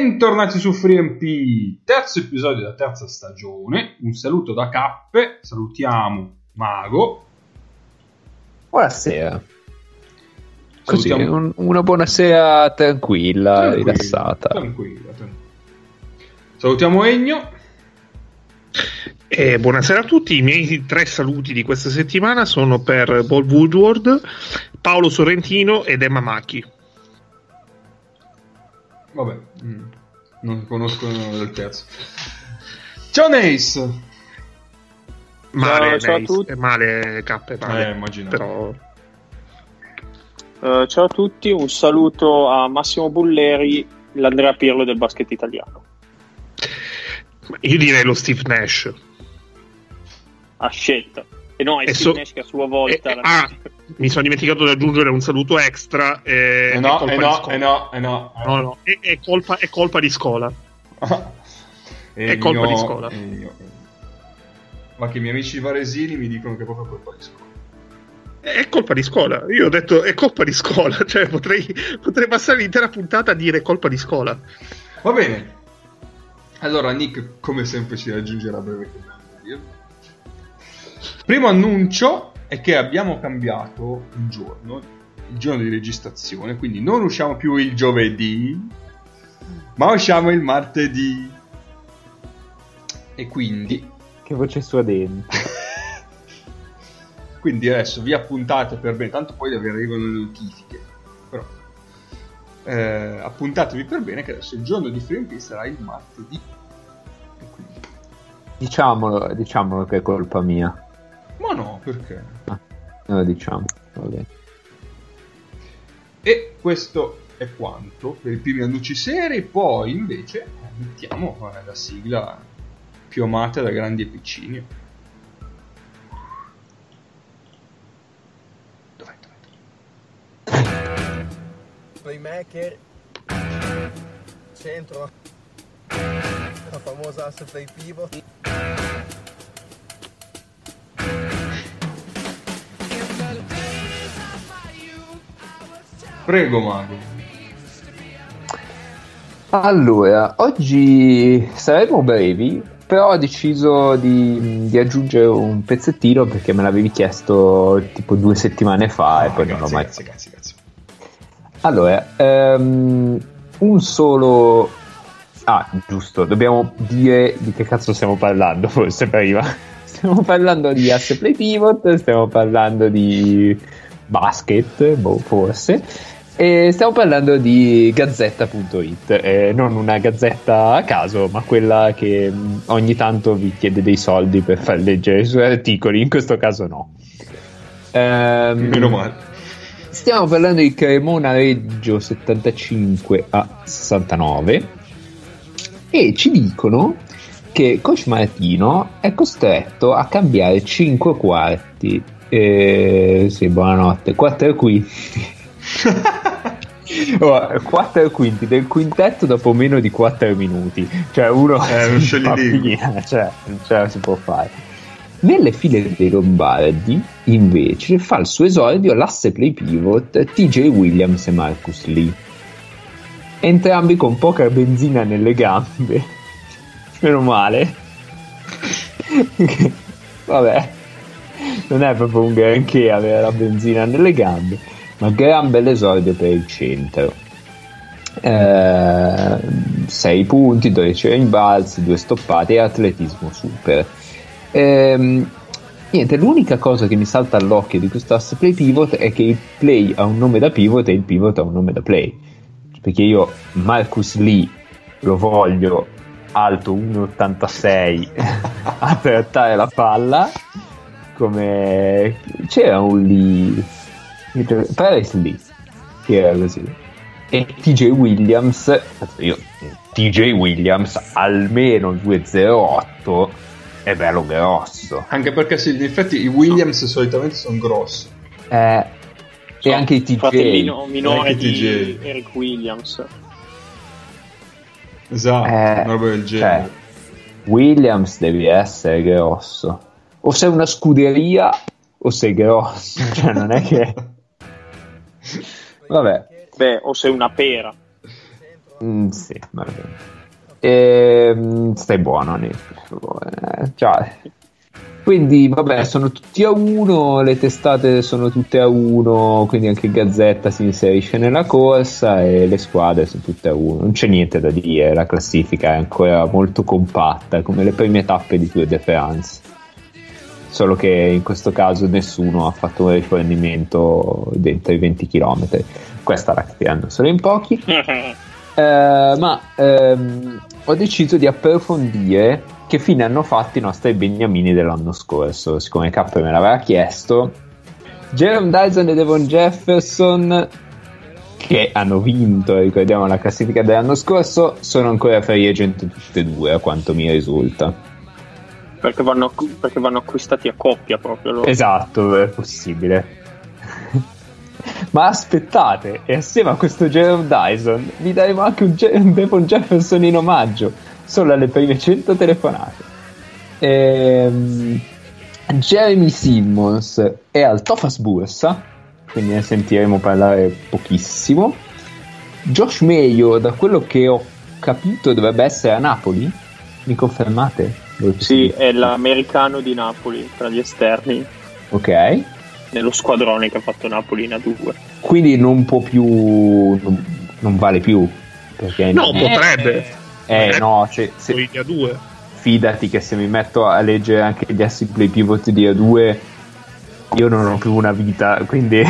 Bentornati su FreeMP, terzo episodio della terza stagione. Un saluto da Cappe, salutiamo Mago. Buonasera. Così, salutiamo... un, una buonasera tranquilla, tranquilla rilassata. Tranquilla, tranquilla. Salutiamo Egno. Eh, buonasera a tutti, i miei tre saluti di questa settimana sono per Paul Woodward, Paolo Sorrentino ed Emma Macchi. Vabbè, mm, non conosco il nome del terzo. Ciao Nace! Male, ciao, ciao a tutti. male K, male, eh, immaginavo. Però... Uh, ciao a tutti, un saluto a Massimo Bulleri, l'Andrea Pirlo del basket italiano. Io direi lo Steve Nash. A scelta. E no, è so- che a sua volta... E, la... ah, mi sono dimenticato di aggiungere un saluto extra. E, eh no, eh no, eh no, eh no, no, no. È, è, colpa, è colpa di scuola. è colpa di scuola. Ma che i miei amici varesini mi dicono che è proprio colpa di scuola. È colpa di scuola. Io ho detto è colpa di scuola. Cioè, potrei, potrei passare l'intera puntata a dire colpa di scuola. Va bene. Allora, Nick, come sempre, ci raggiungerà brevemente. Primo annuncio è che abbiamo cambiato il giorno, il giorno di registrazione, quindi non usciamo più il giovedì, ma usciamo il martedì. E quindi... Che voce suadente. quindi adesso vi appuntate per bene, tanto poi vi arrivano le notifiche, però eh, appuntatevi per bene che adesso il giorno di FreeMP sarà il martedì. Diciamolo, diciamolo che è colpa mia. Ma no, perché? Ah, lo diciamo, vabbè. E questo è quanto per i primi annunci seri, poi invece mettiamo la sigla più amata da grandi e piccini. Dov'è, dov'è? Playmaker, centro, la famosa asse play pivot. Prego, Mago. Allora, oggi saremo brevi, però ho deciso di, di, aggiungere un pezzettino perché me l'avevi chiesto tipo due settimane fa oh, e poi grazie, non l'ho mai grazie, grazie, grazie. Allora, um, un solo... Ah, giusto, dobbiamo dire di che cazzo stiamo parlando forse prima. Stiamo parlando di asse play pivot, stiamo parlando di basket, boh, forse. E stiamo parlando di gazzetta.it, eh, non una gazzetta a caso, ma quella che mm, ogni tanto vi chiede dei soldi per far leggere i suoi articoli, in questo caso no. Ehm, Meno male. Stiamo parlando di Cremona Reggio 75 a 69 e ci dicono che Coach Martino è costretto a cambiare 5 quarti. Eh, sì, buonanotte, 4 quinti. Oh, 4 quinti del quintetto dopo meno di 4 minuti, cioè uno un scioglilingua, cioè, cioè si può fare. Nelle file dei Lombardi, invece, fa il suo esordio l'asse play pivot TJ Williams e Marcus Lee. Entrambi con poca benzina nelle gambe. Meno male. Vabbè, non è proprio un granché avere la benzina nelle gambe ma gran bell'esordio per il centro. 6 eh, punti, 12 rimbalzi, 2 stoppate e atletismo super. Eh, niente, l'unica cosa che mi salta all'occhio di questo asse play pivot è che il play ha un nome da pivot e il pivot ha un nome da play. Perché io Marcus Lee lo voglio alto 1,86 a trattare la palla come c'era un Lee Paris Lee che era così. E TJ Williams io, TJ Williams almeno 208 è bello grosso. Anche perché sì, in effetti i Williams solitamente sono grossi. Eh, so, e anche i TJ fratellino minore di TJ. Eric Williams. Esatto eh, una roba del genere. Cioè, Williams devi essere grosso. O sei una scuderia o sei grosso cioè non è che Vabbè. Beh, o sei una pera. Mm, sì, va bene. Ehm, stai buono. Eh, cioè, quindi, vabbè, sono tutti a uno, le testate sono tutte a uno, quindi anche Gazzetta si inserisce nella corsa e le squadre sono tutte a uno. Non c'è niente da dire, la classifica è ancora molto compatta, come le prime tappe di Tour de France. Solo che in questo caso nessuno ha fatto un rifornimento dentro i 20 km. Questa la capiranno solo in pochi. Eh, ma ehm, ho deciso di approfondire che fine hanno fatto i nostri beniamini dell'anno scorso. Siccome K me l'aveva chiesto, Jerome Dyson e Devon Jefferson, che hanno vinto, ricordiamo, la classifica dell'anno scorso, sono ancora free agent tutte e due, a quanto mi risulta. Perché vanno, perché vanno acquistati a coppia proprio loro. Esatto, è possibile. Ma aspettate, e assieme a questo Jerome Dyson vi daremo anche un, Je- un Devon Jefferson in omaggio solo alle prime 100 telefonate. Ehm, Jeremy Simmons è al Tofas Bursa, quindi ne sentiremo parlare pochissimo. Josh Mayo, da quello che ho capito, dovrebbe essere a Napoli. Mi confermate? Sì, è l'americano di Napoli tra gli esterni. Ok. Nello squadrone che ha fatto Napoli in A2. Quindi non può più. non, non vale più. Perché no, potrebbe. Eh, no, cioè, se, di A2. Fidati che se mi metto a leggere anche gli asset play pivot di A2, io non ho più una vita, quindi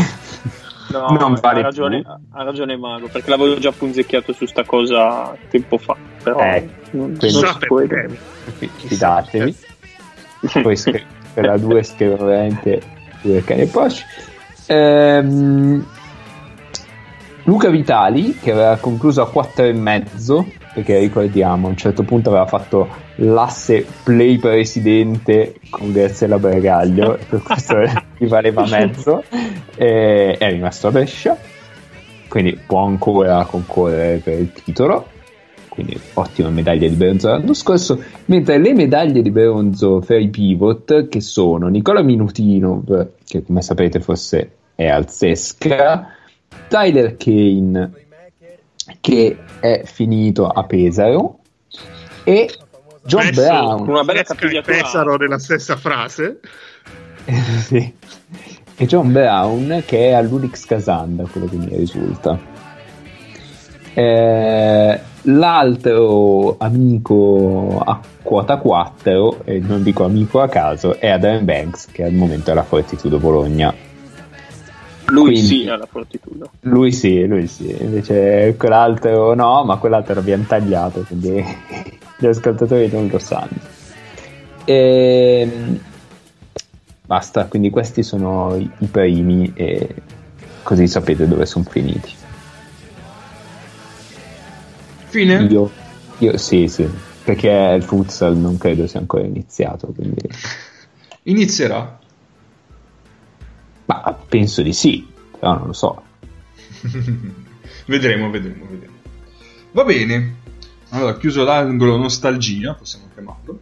no, non vale ha ragione, più. Ha ragione Mago, perché l'avevo già punzecchiato su sta cosa tempo fa, però eh, non, quindi, non può Fidatevi. Poi scri- per la 2 scrivo veramente due cani e Porsche. Ehm, Luca Vitali, che aveva concluso a 4,5 perché ricordiamo a un certo punto aveva fatto l'asse play presidente con Graziella Bergaglio per questo gli valeva mezzo e è rimasto a Brescia quindi può ancora concorrere per il titolo quindi ottima medaglia di bronzo l'anno scorso mentre le medaglie di bronzo per i pivot che sono Nicola Minutinov che come sapete forse è al Sesca Tyler Kane che è finito a Pesaro e John Messo Brown una bella Pesaro nella stessa frase sì. e John Brown che è all'Unix Casanda quello che mi risulta eh, l'altro amico a quota 4 e non dico amico a caso è Adam Banks che al momento è alla Fortitudo Bologna lui Quindi, sì alla Fortitudo. Lui sì, lui sì. Invece quell'altro no, ma quell'altro l'abbiamo tagliato, quindi gli ascoltatori non lo sanno. E... Ehm, basta, quindi questi sono i, i primi e così sapete dove sono finiti. Fine? Io, io sì, sì, perché il futsal non credo sia ancora iniziato, quindi... Inizierà? Ma penso di sì, però non lo so. vedremo, vedremo, vedremo. Va bene. Allora, chiuso l'angolo nostalgia, possiamo chiamarlo.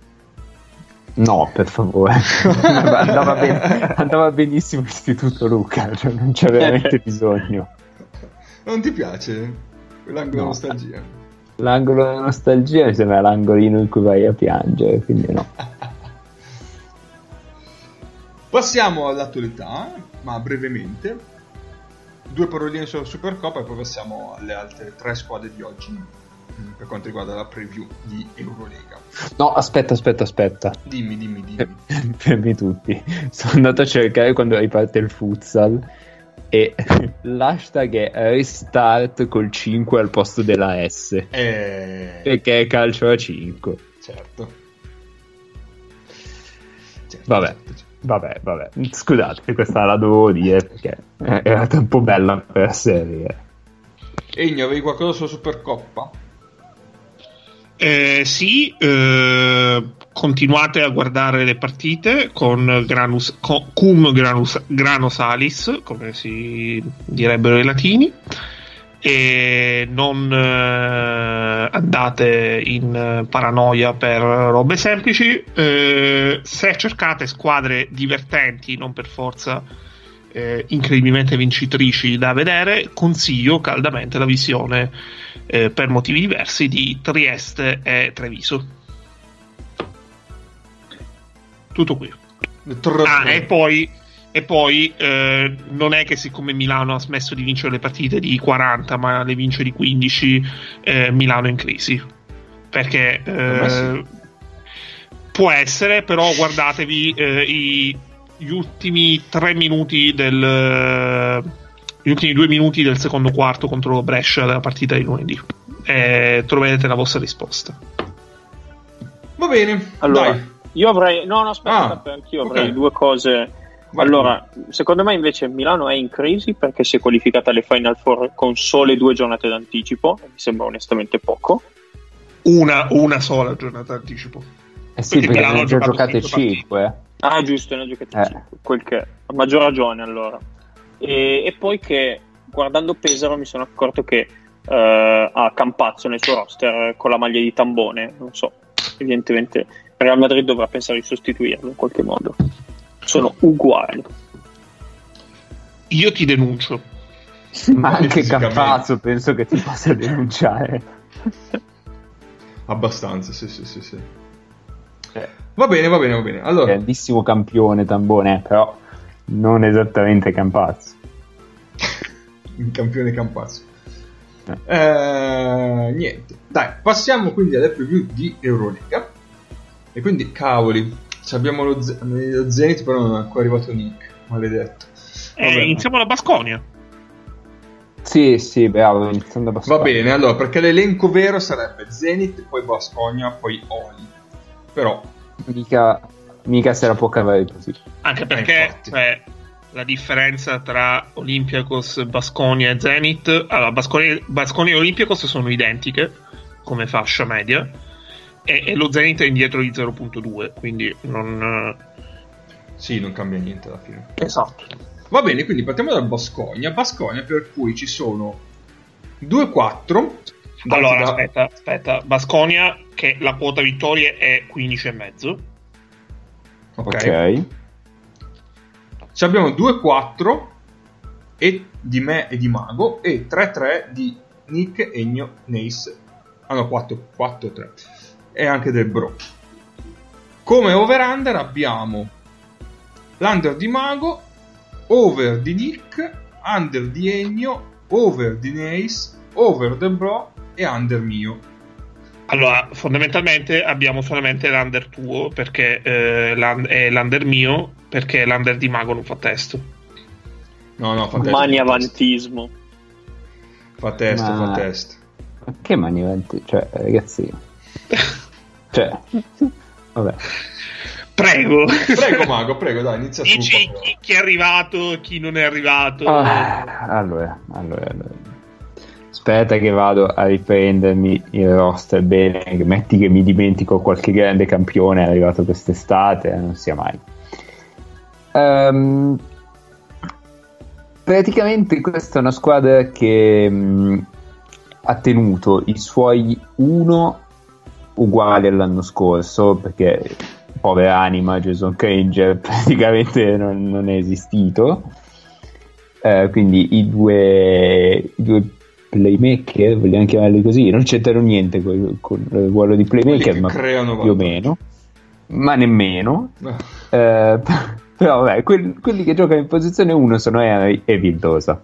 No, per favore. andava, ben, andava, benissimo l'Istituto Luca, cioè non c'è veramente bisogno. Non ti piace l'angolo no. nostalgia? L'angolo nostalgia mi sembra l'angolino in cui vai a piangere, quindi no. Passiamo all'attualità, ma brevemente. Due paroline sulla Supercoppa e poi passiamo alle altre tre squadre di oggi per quanto riguarda la preview di Eurolega. No, aspetta, aspetta, aspetta. Dimmi, dimmi, dimmi. Fermi tutti. Sono andato a cercare quando riparte il futsal e l'hashtag è restart col 5 al posto della S. Eh... Perché è calcio a 5. Certo. certo vabbè. Certo, certo. Vabbè, vabbè, scusate, questa la dovevo dire perché era troppo bella per serie. Egno, avevi qualcosa sulla Supercoppa? Eh, sì, eh, continuate a guardare le partite con, granus, cum granus, grano salis, come si direbbero i latini e non eh, andate in paranoia per robe semplici. Eh, se cercate squadre divertenti, non per forza eh, incredibilmente vincitrici da vedere, consiglio caldamente la visione eh, per motivi diversi di Trieste e Treviso. Tutto qui. Ah, e poi, e poi eh, non è che siccome Milano ha smesso di vincere le partite di 40 ma le vince di 15, eh, Milano è in crisi. Perché eh, sì. può essere, però guardatevi eh, i, gli ultimi 3 minuti del gli ultimi due minuti del secondo quarto contro Brescia della partita di lunedì e troverete la vostra risposta. Va bene, allora, dai. io avrei no, no, aspetta, ah, anch'io avrei okay. due cose. Allora, secondo me invece Milano è in crisi perché si è qualificata alle Final Four con sole due giornate d'anticipo, mi sembra onestamente poco. Una, una sola giornata d'anticipo. Eh sì, perché, perché ne ha già giocate 5. Ah, giusto, ne ha giocate 5. Eh. Quel che a maggior ragione allora. E, e, poi che guardando Pesaro mi sono accorto che uh, ha Campazzo nel suo roster con la maglia di Tambone, non so, evidentemente Real Madrid dovrà pensare di sostituirlo in qualche modo. Sono uguali. Io ti denuncio. Ma anche Campazzo penso che ti possa denunciare. Abbastanza, sì, sì, sì, sì. Va bene, va bene, va bene. Allora... Grandissimo campione Tambone, però non esattamente Campazzo. Un campione Campazzo. Eh. Eh, niente, dai, passiamo quindi alle preview di Eurolega. E quindi, cavoli, abbiamo lo, Z- lo Zenith, però non è ancora arrivato Nick, maledetto. Eh, iniziamo la Basconia. Sì, sì, bravo, iniziando da Basconia. Va bene, allora, perché l'elenco vero sarebbe Zenith, poi Basconia, poi Oli. Però... Mica mica se la può cavare così. Anche perché cioè, la differenza tra Olympiacos, Basconia e Zenith, allora Basconia, Basconia e Olympiacos sono identiche come fascia media e, e, lo Zenith è indietro di 0.2, quindi non... Sì, non cambia niente alla fine. Esatto. Va bene, quindi partiamo dal Basconia. Basconia per cui ci sono 2-4. Allora, da... aspetta, aspetta. Basconia che la quota vittorie è 15,5 Ok. okay. Ci abbiamo 2-4 e di me e di Mago e 3-3 di Nick, Egno, Nace. Ah no, 4-3. E anche del Bro. Come over-under abbiamo l'under di Mago, over di Nick, under di Egno, over di Nace, over del Bro e under mio. Allora, fondamentalmente abbiamo solamente l'under tuo perché eh, è l'under mio perché l'under di Mago non fa testo. No, no, fa testo. Mani avantismo. Fa testo, Ma... fa testo. Ma che mani avanti? Cioè, ragazzi... cioè... Vabbè. Prego. Prego, Mago, prego, dai, inizia Dici tu. Dici chi, chi, è arrivato, chi non è arrivato. Ah, allora, allora, allora. Aspetta che vado a riprendermi il roster bene, metti che mi dimentico qualche grande campione è arrivato quest'estate, non sia mai. Um, praticamente questa è una squadra che mh, ha tenuto i suoi uno uguali all'anno scorso, perché povera anima Jason Cranger praticamente non, non è esistito. Uh, quindi i due, i due playmaker, vogliamo chiamarli così, non c'entrano niente con, con il ruolo di playmaker, ma più o meno, ma nemmeno. Eh, però vabbè, quelli, quelli, che giocano in posizione 1 sono Henry e Vildosa.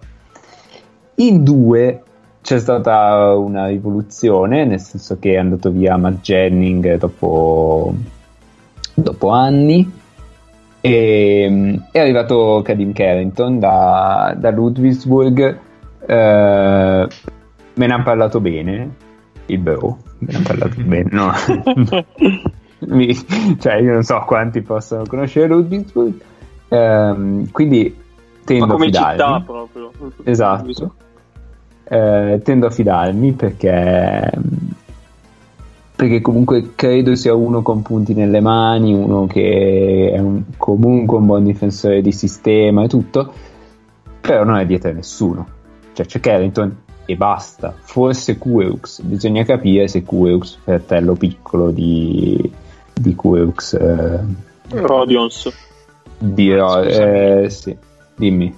In 2 c'è stata una rivoluzione, nel senso che è andato via Matt Jennings dopo, dopo anni e è arrivato Kadim Carrington da, da Ludwigsburg eh, me ne hanno parlato bene. Il bro, me ne hanno parlato bene, no? Mi, cioè, io non so quanti possono conoscere Ludwigsburg. Eh, quindi tendo Ma come a fidarmi. città proprio. Esatto. Eh, tendo a fidarmi perché perché comunque credo sia uno con punti nelle mani, uno che è un, comunque un buon difensore di sistema e tutto, però non è dietro a nessuno cioè c'è Carrington e basta. Forse Queux, bisogna capire se Queux, fratello piccolo di, di Queux, eh, Rodions. Di eh, sì. Dimmi.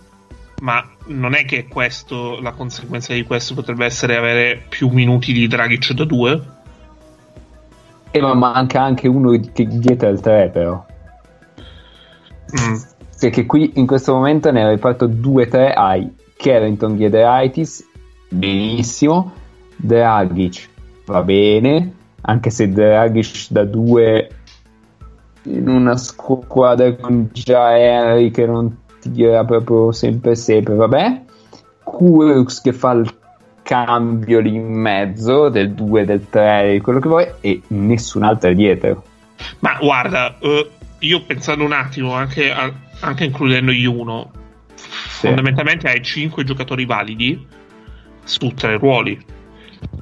ma non è che questo, la conseguenza di questo potrebbe essere avere più minuti di Dragic da 2? E ma manca anche uno che dietro al 3 però. Mm. Perché qui in questo momento nel reparto 2-3 hai Carrington Giedraitis, benissimo, Dragic va bene, anche se Dragic da 2 in una squadra con già Henry che non tira proprio sempre sempre, vabbè. Kurux che fa il cambio lì in mezzo del 2, del 3, quello che vuoi, e nessun altro dietro. Ma guarda, eh, io pensando un attimo, anche, a- anche includendo gli uno, fondamentalmente hai 5 giocatori validi su tre ruoli.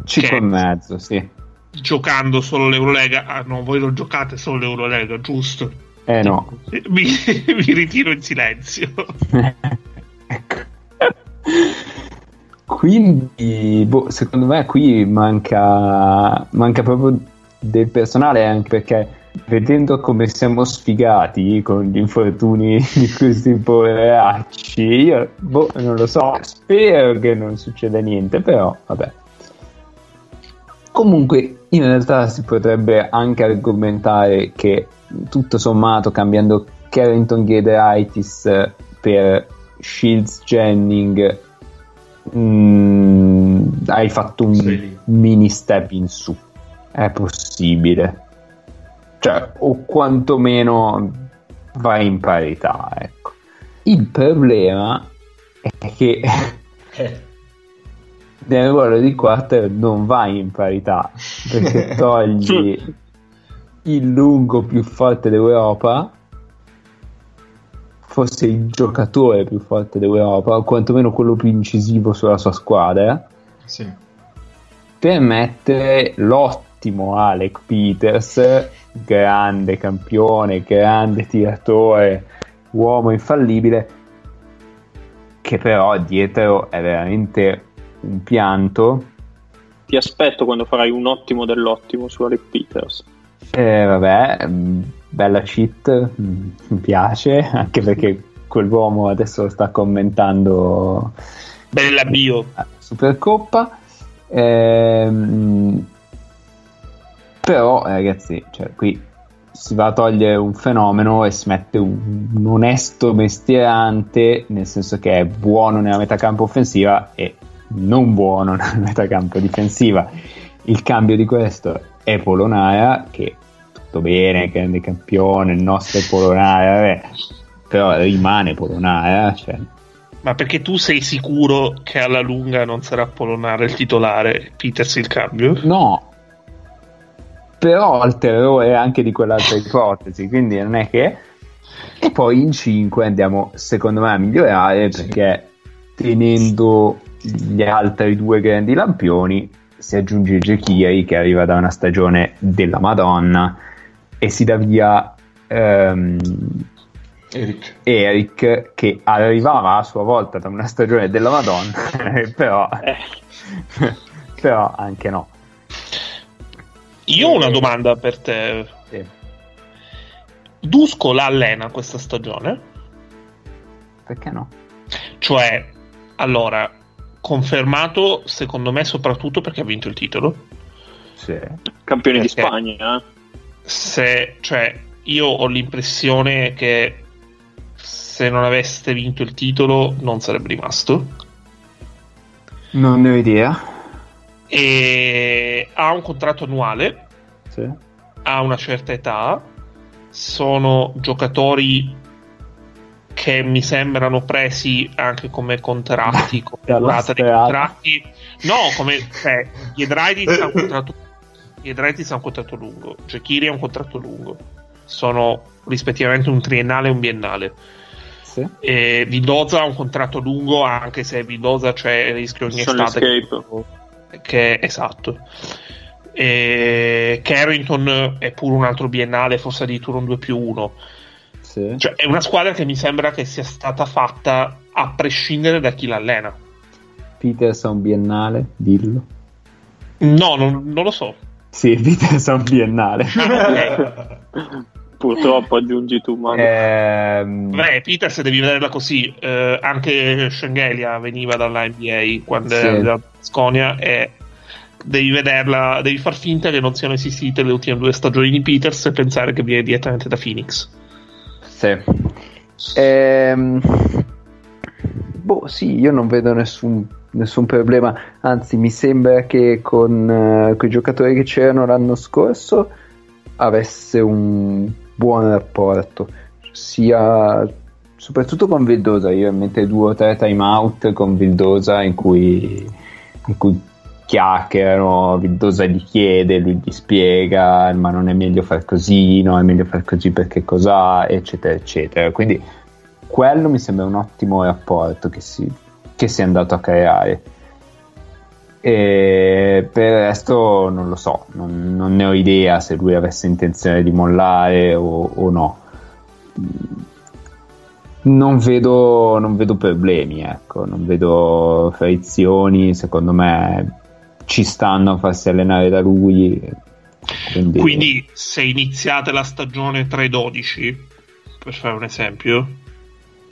5 che- e mezzo, sì. Giocando solo l'Eurolega, ah no, voi non giocate solo l'Eurolega, giusto? Eh no. Mi, mi ritiro in silenzio. ecco. Quindi, boh, secondo me qui manca, manca proprio del personale anche perché vedendo come siamo sfigati con gli infortuni di questi poveracci, io boh, non lo so, spero che non succeda niente, però vabbè. Comunque, in realtà si potrebbe anche argomentare che tutto sommato, cambiando Carrington Giedraitis per Shields Jennings, mm, hai fatto un mini step in su. È possibile. Cioè, o quantomeno vai in parità, ecco. Il problema è che nel ruolo di quarter non vai in parità perché togli il lungo più forte d'Europa forse il giocatore più forte d'Europa o quantomeno quello più incisivo sulla sua squadra sì. per mettere l'ottimo Alec Peters grande campione grande tiratore uomo infallibile che però dietro è veramente un pianto Ti aspetto quando farai un ottimo dell'ottimo su Alec Peters. Eh, vabbè, mm, bella cheat, mm, mi piace, anche perché quell'uomo adesso sta commentando Bella bio. la Supercoppa. Ehm, però, ragazzi, cioè, qui si va a togliere un fenomeno e si mette un, un onesto mestierante, nel senso che è buono nella metacampo offensiva e non buono nella metacampo difensiva. Il cambio di questo è Polonara, che tutto bene, grande campione, il nostro è Polonara, vabbè, però rimane Polonara, cioè, Ma perché tu sei sicuro che alla lunga non sarà Polonare il titolare, Peters il cambio? No, però ho il terrore anche di quell'altra ipotesi, quindi non è che... E poi in 5 andiamo, secondo me, a migliorare perché tenendo gli altri due grandi lampioni si aggiunge Jekiri che arriva da una stagione della Madonna e si dà via ehm, Eric. Eric che arrivava a sua volta da una stagione della Madonna, però, Eh, però anche no. Io ho una domanda per te. Sì. Dusko la allena questa stagione? Perché no? Cioè, allora, confermato secondo me soprattutto perché ha vinto il titolo. Sì. campione di Perché? Spagna, eh. Se, cioè, io ho l'impressione che se non aveste vinto il titolo non sarebbe rimasto. Non ne ho idea. E ha un contratto annuale, Sì. ha una certa età, sono giocatori che mi sembrano presi anche come contratti, come durata dei contratti. No, come cioè, Giedraitis ha un contratto Giedraitis ha un contratto lungo, Jekiri ha un contratto lungo. Sono rispettivamente un triennale e un biennale. Sì. E Vidoza ha un contratto lungo, anche se Vidoza c'è il rischio ogni Sono estate escape. che esatto. E Carrington è pure un altro biennale, forse addirittura un 2 più 1. Sì. Cioè, è una squadra che mi sembra che sia stata fatta a prescindere da chi l'allena. Peters è un biennale, dillo. No, non, non lo so. Sì, Peters è un biennale. Ah. Purtroppo aggiungi tu, ma Ehm, Beh, Peters devi vederla così. eh, anche Schengelia veniva dalla NBA quando Sì. era Sconia e devi vederla, devi far finta che non siano esistite le ultime due stagioni di Peters e pensare che viene direttamente da Phoenix. Sì. Ehm, boh, sì, io non vedo nessun, nessun problema. Anzi, mi sembra che con i giocatori che c'erano l'anno scorso avesse un buon rapporto, sia soprattutto con Vildosa. Io in mente due o tre time out con Vildosa in cui, in cui chiacchierano, Vildosa gli chiede, lui gli spiega, ma non è meglio far così, no, è meglio far così perché cos'ha, eccetera, eccetera. Quindi quello mi sembra un ottimo rapporto che si, che si è andato a creare. E per il resto non lo so, non, non ne ho idea se lui avesse intenzione di mollare o, o no. Non vedo, non vedo problemi, ecco, non vedo frizioni, secondo me ci stanno a farsi allenare da lui. Quindi, Quindi, se iniziate la stagione 3-12, per fare un esempio,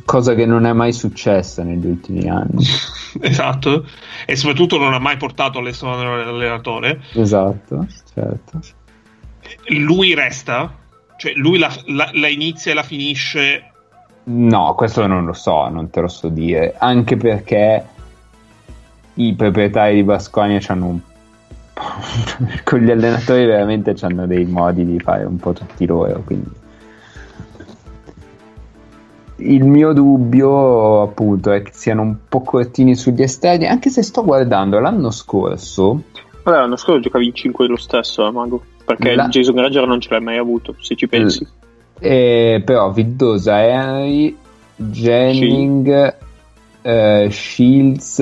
cosa che non è mai successa negli ultimi anni. esatto, e soprattutto non ha mai portato l'esonero dell'allenatore, esatto, certo. lui resta? Cioè, lui la, la- la inizia e la finisce No, questo non lo so, non te lo so dire. Anche perché i proprietari di Basconia hanno un con gli allenatori veramente hanno dei modi di fare un po' tutti loro. Quindi il mio dubbio, appunto, è che siano un po' cortini sugli esterni. Anche se sto guardando l'anno scorso, Vabbè, l'anno scorso giocavi in 5 lo stesso, eh, Mago. Perché La- Jason Granger non ce l'hai mai avuto, se ci pensi. Eh, però Viddosa, Henry, Jennings, eh, Shields.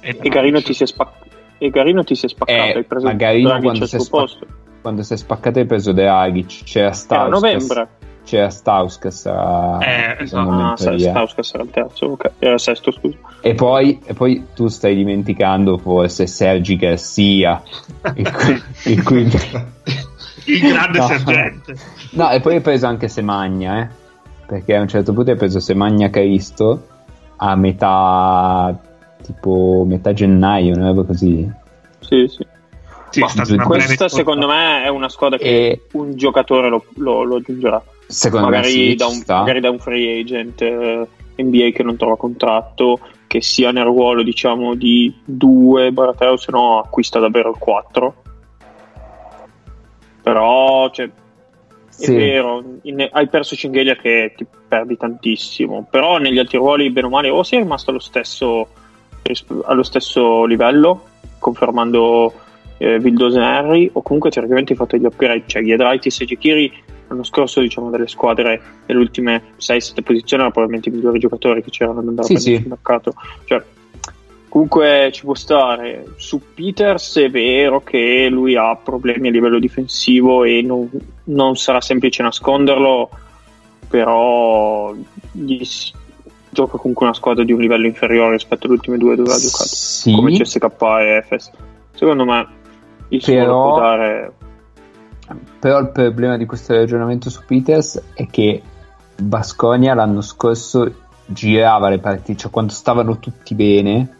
e, Garino ti si è spaccato. E Garino ti si è spaccato. Eh, hai preso Garino Dragic quando al si è suo spa- posto. quando si è spaccato hai preso Dragic c'era Era Stauskas novembre. c'era Stauskas a- Eh, esatto. Ah. Stauskas era il terzo, ok. Era il sesto, scusa. e, poi, e poi tu stai dimenticando forse Sergi Garcia il cui, il cui- il grande No. sergente. no e poi hai preso anche Semagna eh? perché a un certo punto hai preso Semagna Cristo a metà tipo metà gennaio una roba così Sì, sì. Sì, una Questa secondo me è una squadra che e un giocatore lo, lo- lo aggiungerà. secondo me Magari, sì, da un, sta. magari da un free agent eh, NBA che non trova contratto, che sia nel ruolo diciamo di 2 3 o se no acquista davvero il 4. Però cioè, è Sì. vero, in- hai perso Cinghelia che ti perdi tantissimo, però negli altri ruoli bene o male o sei rimasto allo stesso, allo stesso livello, confermando eh, e Henry, o comunque teoricamente hai fatto gli upgrade, cioè Giedraitis e Gechiri l'anno scorso diciamo delle squadre delle ultime 6-7 posizioni erano probabilmente i migliori giocatori che c'erano ad andare Sì, a sì. mercato. Cioè, comunque ci può stare. Su Peters è vero che lui ha problemi a livello difensivo e non, non sarà semplice nasconderlo, però gli s- gioca comunque una squadra di un livello inferiore rispetto alle ultime due dove ha giocato, sì, come CSK e Efes. Secondo me il Però- può dare Però il problema di questo ragionamento su Peters è che Basconia l'anno scorso girava le partite, cioè quando stavano tutti bene,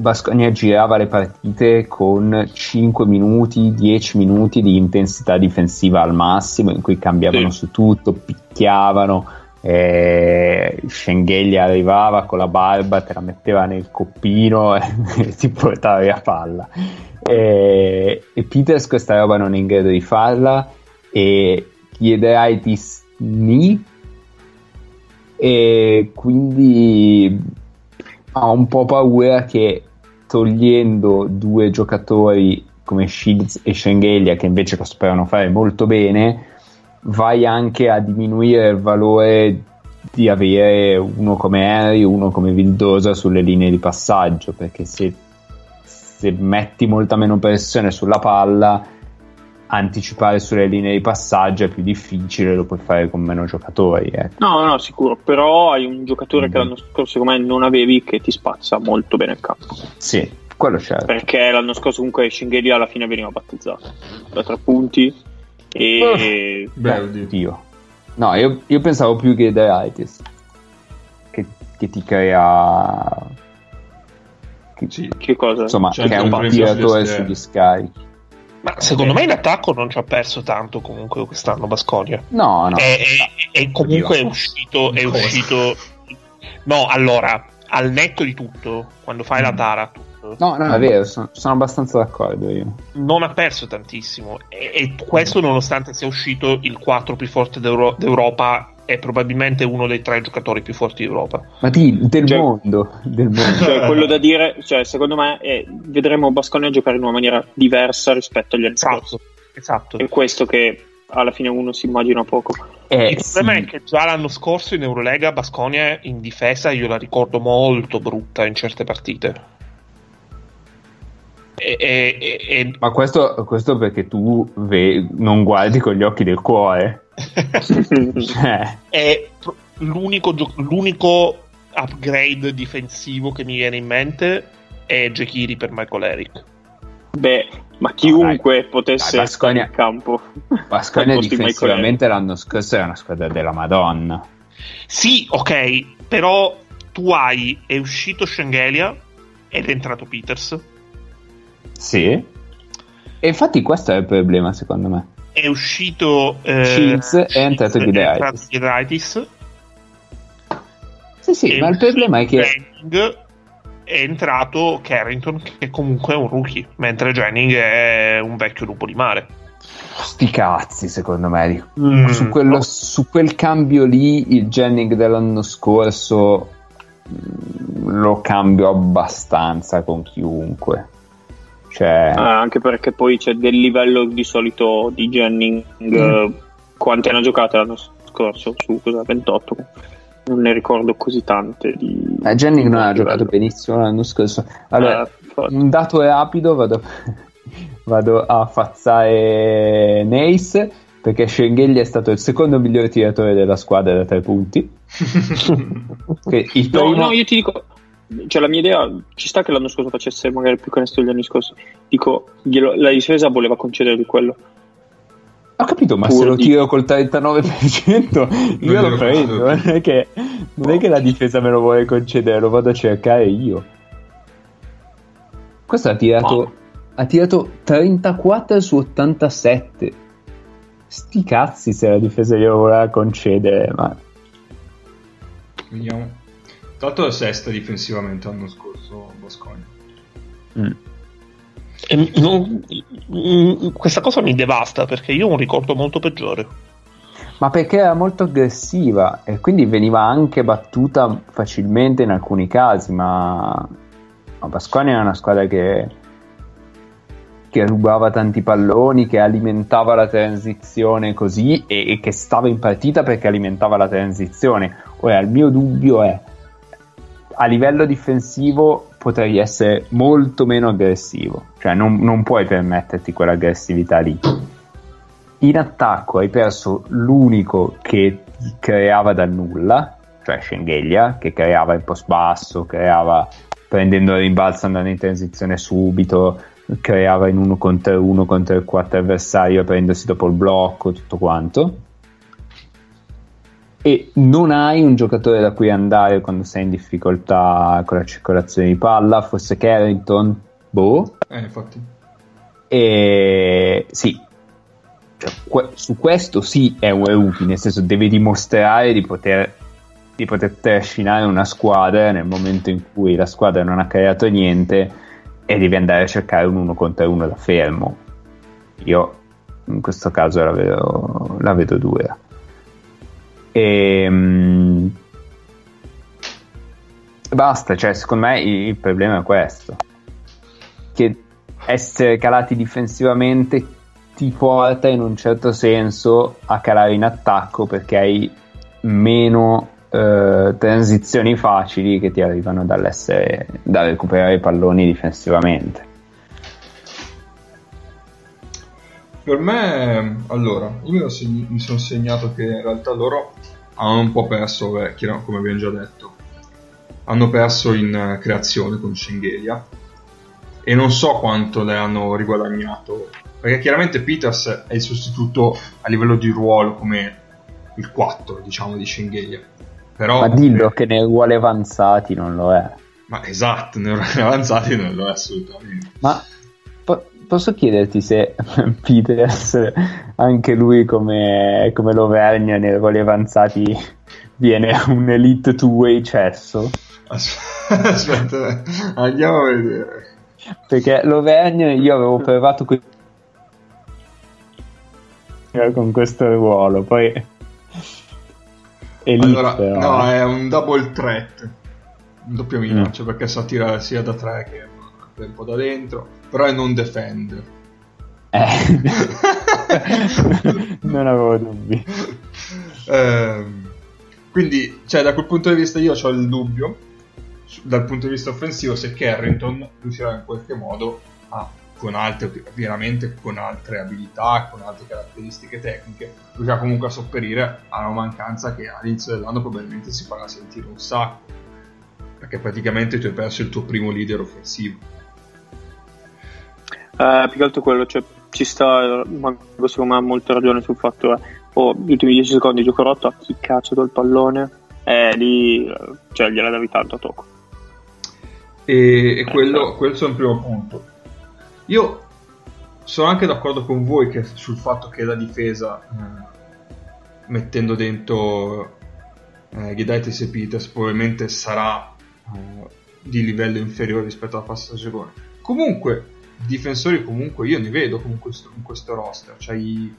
Basconia girava le partite con 5 minuti, 10 minuti di intensità difensiva al massimo, in cui cambiavano Sì. su tutto, picchiavano. Eh, Schengelia arrivava con la barba, te la metteva nel coppino e ti portava via palla. E, e Peters questa roba non è in grado di farla e Giedraitis ni e quindi ho un po' paura che togliendo due giocatori come Shields e Schengelia che invece lo sperano fare molto bene vai anche a diminuire il valore di avere uno come Henry uno come Vildosa sulle linee di passaggio perché se, se metti molta meno pressione sulla palla anticipare sulle linee di passaggio è più difficile lo puoi fare con meno giocatori ecco. No, no, sicuro, però hai un giocatore che Mhm. l'anno scorso secondo me non avevi che ti spazza molto bene il campo. sì quello certo Perché l'anno scorso comunque Shingeli alla fine veniva battezzato da tre punti e Beh, oddio. No, io, io pensavo più che Deritis. Che, che ti crea... Che, Sì. Che cosa? insomma, Cioè, che è un tiratore sugli scarichi. Ma secondo me in attacco non ci ha perso tanto comunque quest'anno Basconia. No, no. E, e- e comunque è Oddio. uscito, è Cosa? uscito. No, allora, al netto di tutto, quando fai la tara, tutto, No, no, è vero, sono, sono abbastanza d'accordo io. non ha perso tantissimo. E, e questo nonostante sia uscito il 4 più forte d'Euro- d'Europa e probabilmente uno dei tre giocatori più forti d'Europa. Ma di, del Cioè- mondo, del mondo. Cioè, quello da dire, cioè, secondo me, è- vedremo Basconia giocare in una maniera diversa rispetto agli anni scorsi. Esatto, esatto. È questo che alla fine uno si immagina poco. Eh, Il problema sì. è che già l'anno scorso in Eurolega Basconia in difesa io la ricordo molto brutta in certe partite. E, e- e- Ma questo, questo perché tu ve- non guardi con gli occhi del cuore. Cioè, è l'unico, gio- l'unico upgrade difensivo che mi viene in mente è Jekiri per Michael Eric. Beh, ma chiunque potesse dai, stare Baskonia- in campo. Basconia difensivamente l'anno scorso era una squadra della Madonna. Sì, ok, però tu hai è uscito Schengelia ed è entrato Peters. Sì. E infatti questo è il problema secondo me. È uscito eh, Shields è entrato Shields, Gudaitis. è entrato Gudaitis. Sì, sì, È ma il problema è che... È entrato Carrington, che comunque è un rookie, mentre Jennings è un vecchio lupo di mare. Sti cazzi secondo me. Mm, su, quello- no. su quel cambio lì il Jennings dell'anno scorso mm, lo cambio abbastanza con chiunque. Cioè... Ah, anche perché poi c'è del livello di solito di Jennings. Mm. eh, quante ne ha giocate l'anno scorso? Su cosa? 28? Non ne ricordo così tante. Di, Eh, Jennings non ha giocato benissimo l'anno scorso. Allora, Eh, un dato rapido, vado, vado a fazzare Nace perché Schengelli è stato il secondo migliore tiratore della squadra da tre punti. Che il No, primo- no, io ti dico, cioè la mia idea ci sta che l'anno scorso facesse magari più canestro degli anni scorsi. Dico, glielo- la difesa voleva concedergli quello. Ho capito, ma Pur se lo di- tiro col 39% io lo prendo. Non è, che, non è che la difesa me lo vuole concedere, lo vado a cercare io. Questo ha tirato, ha tirato 34 su 87. Sti cazzi se la difesa glielo voleva concedere, ma Vediamo. Tra l'altro è sesta difensivamente l'anno scorso Boscogna. mm. E non- mm, questa cosa mi devasta perché io ho un ricordo molto peggiore. Ma perché era molto aggressiva e quindi veniva anche battuta facilmente in alcuni casi, ma, ma Basconia è una squadra che, che rubava tanti palloni, che alimentava la transizione così e, e che stava in partita perché alimentava la transizione. Ora il mio dubbio è a livello difensivo potrei essere molto meno aggressivo, cioè non, non puoi permetterti quell'aggressività lì in attacco hai perso l'unico che creava dal nulla, cioè Schengelia, che creava in post basso, creava prendendo il rimbalzo andando in transizione subito, creava in uno contro uno contro il quattro avversario prendersi dopo il blocco, tutto quanto. E non hai un giocatore da cui andare quando sei in difficoltà con la circolazione di palla, forse Carrington, boh, Eh, infatti. e sì, cioè, que- su questo sì è, è utile, nel senso deve dimostrare di poter, di poter trascinare una squadra nel momento in cui la squadra non ha creato niente e devi andare a cercare un uno contro uno da fermo. Io in questo caso la vedo, la vedo dura. E, basta, cioè secondo me il, il problema è questo che essere calati difensivamente ti porta in un certo senso a calare in attacco perché hai meno eh, transizioni facili che ti arrivano dall'essere da recuperare i palloni difensivamente. Per me, allora, io mi, sono segnato che in realtà loro hanno un po' perso, beh, chiaro- come abbiamo già detto, hanno perso in eh, creazione con Schengelia e non so quanto le hanno riguadagnato, perché chiaramente Peters è il sostituto a livello di ruolo come il 4, diciamo, di Schengelia. Però, Ma dillo che nei ruoli avanzati non lo è. Ma esatto, nei ruoli avanzati non lo è assolutamente. Ma posso chiederti se Peters, anche lui come, come Lovernia nei ruoli avanzati, viene un Elite two-way cesso? Aspetta, andiamo a vedere. Perché Lovernia io avevo provato que- con questo ruolo, poi Elite, allora, però. no, è un double threat, un doppio minaccia Mm. perché sa tirare sia da 3 che un po' da dentro, però è non defender. Eh. non avevo dubbi. Ehm, quindi, cioè, da quel punto di vista io ho il dubbio, dal punto di vista offensivo, se Carrington riuscirà in qualche modo a, con altre, veramente con altre abilità, con altre caratteristiche tecniche, riuscirà comunque a sopperire a una mancanza che all'inizio dell'anno probabilmente si farà sentire un sacco. Perché praticamente tu hai perso il tuo primo leader offensivo. Eh, più che altro quello, cioè, ci sta, ma secondo me ha molta ragione sul fatto che oh, gli ultimi 10 secondi gioco rotto, a chi cazzo do il pallone? E lì, eh, cioè, gliela davi tanto a tocco. E, e quello, questo è un primo punto. Io sono anche d'accordo con voi che- sul fatto che la difesa, eh, mettendo dentro eh, Gedaitis e Peters, probabilmente sarà eh, di livello inferiore rispetto alla passata stagione. Comunque, difensori comunque io ne vedo comunque in questo roster. C'hai,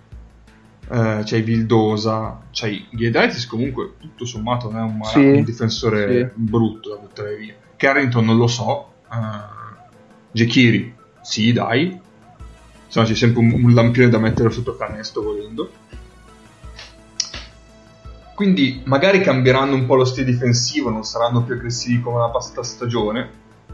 eh, c'hai Vildosa, c'hai Gedaitis comunque tutto sommato non è un, Sì, un difensore sì. brutto da buttare via. Carrington non lo so. Uh, Jekiri, sì, dai. Insomma, c'è sempre un, un lampione da mettere sotto canestro volendo. Quindi magari cambieranno un po' lo stile difensivo, non saranno più aggressivi come la passata stagione.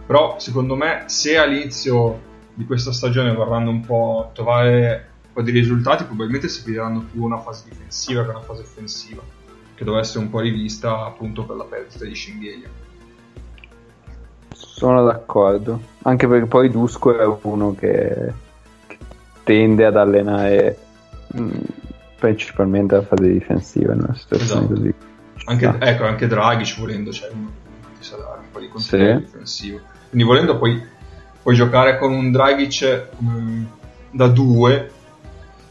Però secondo me se all'inizio di questa stagione vorranno un po' trovare un po' di risultati, probabilmente si piglieranno più una fase difensiva che una fase offensiva, che doveva essere un po' rivista appunto per la perdita di Schengelia. Sono d'accordo. Anche perché poi Dusko è uno che, che tende ad allenare mh, principalmente la fase difensiva in una situazione Esatto. così. Anche, ecco, anche Dragic volendo c'è uno che sa dare un po' di controllo Sì. difensivo. Quindi volendo poi puoi giocare con un Dragic mm, da due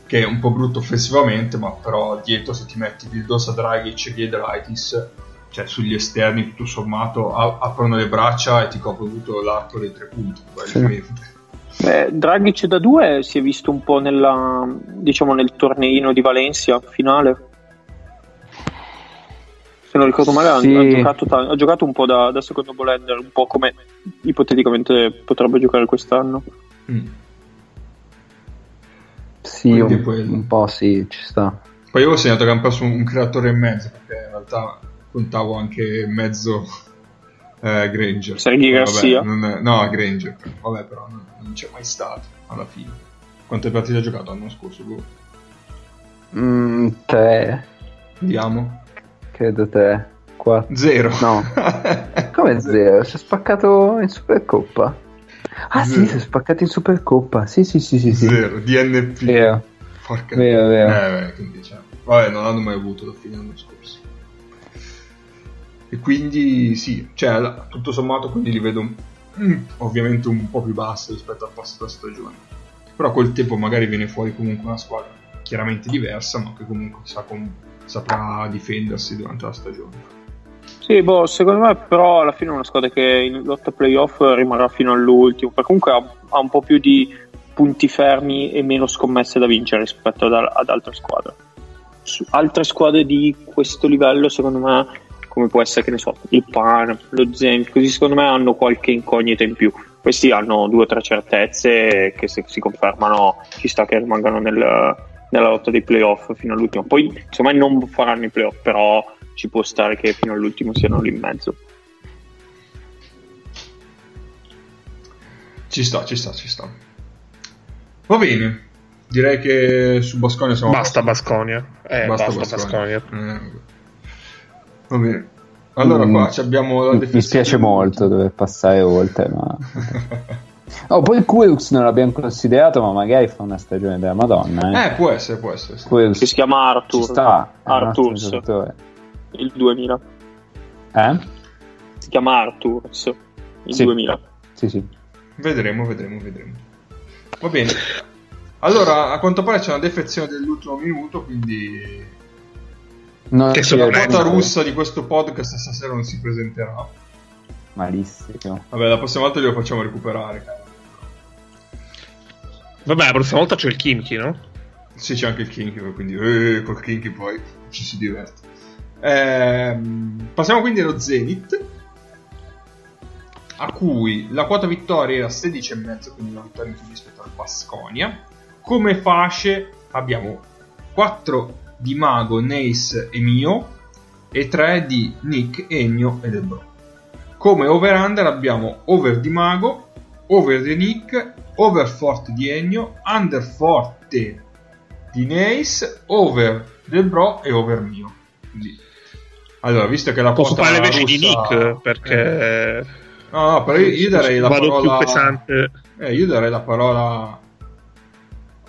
che è un po' brutto offensivamente, ma però dietro se ti metti Vildosa Dragic e Giedraitis, cioè sugli esterni tutto sommato aprono le braccia e ti coprono tutto l'arco dei tre punti, probabilmente. Beh, Dragic da due si è visto un po' nella, diciamo, nel torneino di Valencia finale. Se non ricordo male, ha- Sì. ha, giocato, ha giocato un po' da, da secondo ballender, un po' come ipoteticamente potrebbe giocare quest'anno. Mm. Sì, un, un po' sì, ci sta. Poi io ho segnato che hanno perso un, un creatore e mezzo, perché in realtà contavo anche mezzo eh, Granger. Vabbè, Garcia. non è- no, Granger. Vabbè, però non, non c'è mai stato alla fine. Quante partite ha giocato l'anno scorso? Boh. Mm, tre, Vediamo. Credo tre, quattro. Zero. No. Come zero? Si è spaccato in Supercoppa? Ah Zero. sì, si è spaccato in Supercoppa. Sì, sì, sì, sì. sì. Zero. DNP. Vero. Porca Vero, vero. Eh, beh, quindi, cioè, vabbè, non l'hanno mai avuto da fine l'anno scorso. E quindi sì, cioè, tutto sommato quindi li vedo mm, ovviamente un po' più bassi rispetto al passata stagione. Però col tempo magari viene fuori comunque una squadra chiaramente diversa, ma che comunque sa com- saprà difendersi durante la stagione. Sì, boh, secondo me però alla fine è una squadra che in lotta playoff rimarrà fino all'ultimo, perché comunque ha, ha un po' più di punti fermi e meno scommesse da vincere rispetto ad, ad altre squadre. Su altre squadre di questo livello, secondo me, come può essere, che ne so, il Pan, lo Zenit, così secondo me hanno qualche incognita in più. Questi hanno due o tre certezze che se si confermano ci sta che rimangano nel- nella lotta dei playoff fino all'ultimo. Poi, me, non faranno i playoff, però ci può stare che fino all'ultimo siano lì in mezzo. Ci sta, ci sta, ci sta. Va bene. Direi che su Basconia siamo Basta Basconia. Eh, basta, Baskonia. Basconia. Eh, va bene. Allora Mm, qua ci abbiamo la Mi defensiva spiace di- molto dover passare oltre, ma Oh, poi Quirks non l'abbiamo considerato, ma magari fa una stagione della Madonna. Eh, Eh, può essere, può essere. che si chiama ci Arthur. sta, un Arthurs. ottimo giocatore. Il 2000. Eh? Si chiama Arthurs. Il Sì. 2000. Sì, sì. Vedremo, vedremo, vedremo. Va bene. Allora, a quanto pare c'è una defezione dell'ultimo minuto, quindi Non Che ci sono la quota russa di questo podcast stasera non si presenterà. Malissimo. Vabbè, la prossima volta glielo facciamo recuperare. Vabbè, la prossima volta c'è il Kimchi, no? Sì, c'è anche il Kinky, quindi eh, col Kinky poi ci si diverte. Ehm, passiamo quindi allo Zenith, a cui la quota vittoria era 16,5, quindi una vittoria in più rispetto al Pasconia. Come fasce abbiamo 4 di Mago, Nace e Mio e 3 di Nick, Ennio e Debro. Come over-under abbiamo over di Mago, over di Nick, over forte di Ennio, under forte di Nace, over del Bro e over mio. Quindi, allora, visto che la Posso quota fare invece di russa- Nick perché Eh, No, no, però io, io darei la vado parola... più pesante. Eh, io darei la parola...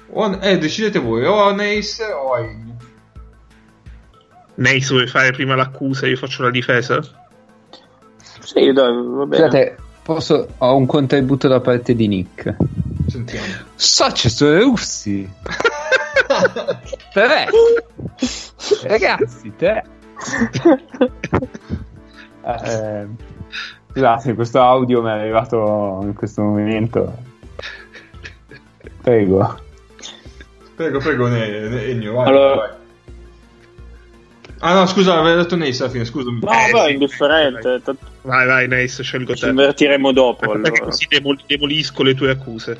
O, eh, decidete voi, o a Nace o a Ennio. Nace vuoi fare prima l'accusa e io faccio la difesa? Sì, dai, va bene. Scusate, posso... ho un contributo da parte di Nick. Sentiamo. Soci sono russi. tre. Ragazzi, tre. Eh, scusate, questo audio mi è arrivato in questo momento. Prego. Prego, prego, ne, ne- Ennio, vai, Allora- vai. Ah no, scusa, avevo detto Nace alla fine, scusami. No, Eh, sì. indifferente. Vai, vai, Nace, scelgo Ci te. invertiremo dopo. Anche perché Allora, così demol- demolisco le tue accuse.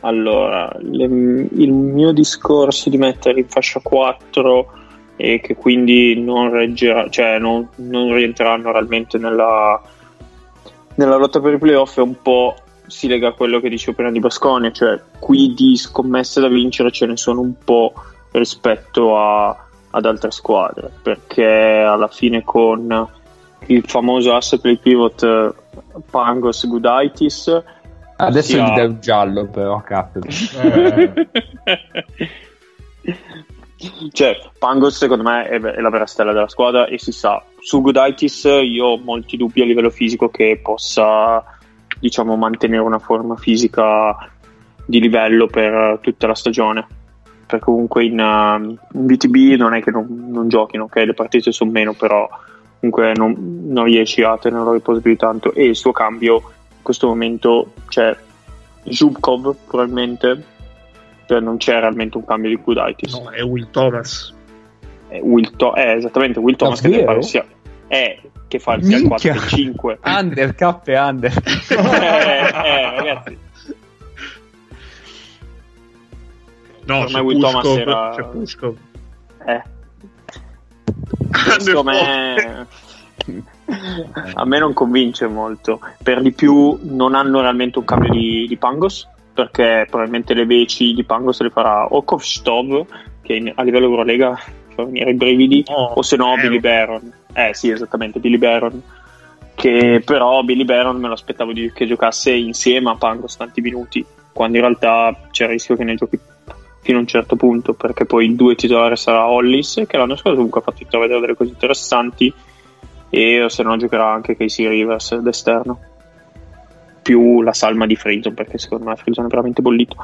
Allora, le- il mio discorso di mettere in fascia 4 e che quindi non reggerà, cioè non, non rientreranno realmente nella, nella lotta per i playoff è un po' si lega a quello che dicevo prima di Basconia, cioè qui di scommesse da vincere ce ne sono un po' rispetto a- ad altre squadre, perché alla fine con il famoso asset play pivot eh, Pangos Gudaitis Adesso gli ah. dai un giallo, però, cazzo. Eh, cioè, Pangos secondo me è, è la vera stella della squadra e si sa. Su Gudaitis io ho molti dubbi a livello fisico che possa, diciamo, mantenere una forma fisica di livello per tutta la stagione. Perché comunque in, uh, in BTB non è che non, non giochino, ok? Le partite sono meno, però comunque non, non riesci a tenerlo a riposo più di tanto. E il suo cambio in questo momento c'è Zubkov probabilmente cioè non c'è realmente un cambio di Gudaitis No, è Will Thomas. è Will To- è esattamente Will Thomas che Davvero? deve fare sia è che fa il sia il 4 Minchia. che il 5 Under, K e under. eh, eh, ragazzi No, me Will Thomas era- C'è Pushkov. eh, secondo me a me non convince molto. Per di più non hanno realmente un cambio di, di Pangos perché probabilmente le veci di Pangos le farà o Kovstov che a livello Eurolega fa venire i brividi No, o se no Baron. Billy Baron eh sì esattamente Billy Baron che però Billy Baron me lo aspettavo di- che giocasse insieme a Pangos tanti minuti quando in realtà c'è il rischio che ne giochi fino a un certo punto perché poi il due titolare sarà Hollis che l'anno scorso comunque ha fatto intravedere delle cose interessanti e se no giocherà anche Casey Rivers d'esterno. Più la salma di Frizzon perché secondo me Frizzon è veramente bollito.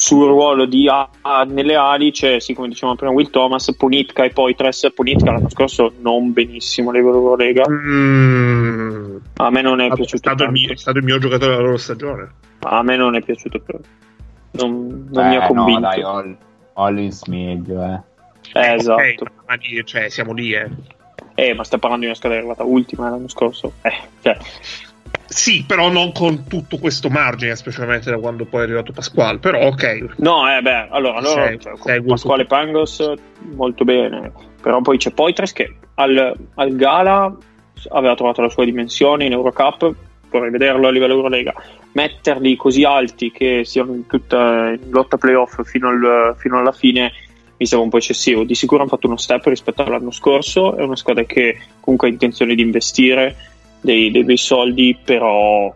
Sul ruolo di A A nelle ali c'è sì come dicevamo prima Will Thomas Ponitka e poi Tress Ponitka l'anno scorso non benissimo a livello Eurolega Mm. a me non è È piaciuto stato, mio, è stato il mio giocatore della loro stagione. a me non è piaciuto però non, non mi Eh, ha convinto No, dai, All- Hollins meglio, eh. Eh, Ok, esatto ma lì, cioè, siamo lì, eh. Eh, ma stai parlando di una squadra arrivata ultima l'anno scorso. Eh, cioè, Sì, però non con tutto questo margine, specialmente da quando poi è arrivato Pasquale. Però, ok. no, eh, beh, allora, allora Sei- cioè, sei Pasquale Pangos molto bene, però poi c'è Poitres che al, al Gala aveva trovato la sua dimensione in Eurocup, vorrei vederlo a livello Eurolega. Metterli così alti che siano in tutta in lotta playoff fino, al- fino alla fine mi sembra un po' eccessivo. Di sicuro hanno fatto uno step rispetto all'anno scorso, è una squadra che comunque ha intenzione di investire dei, dei bei soldi, però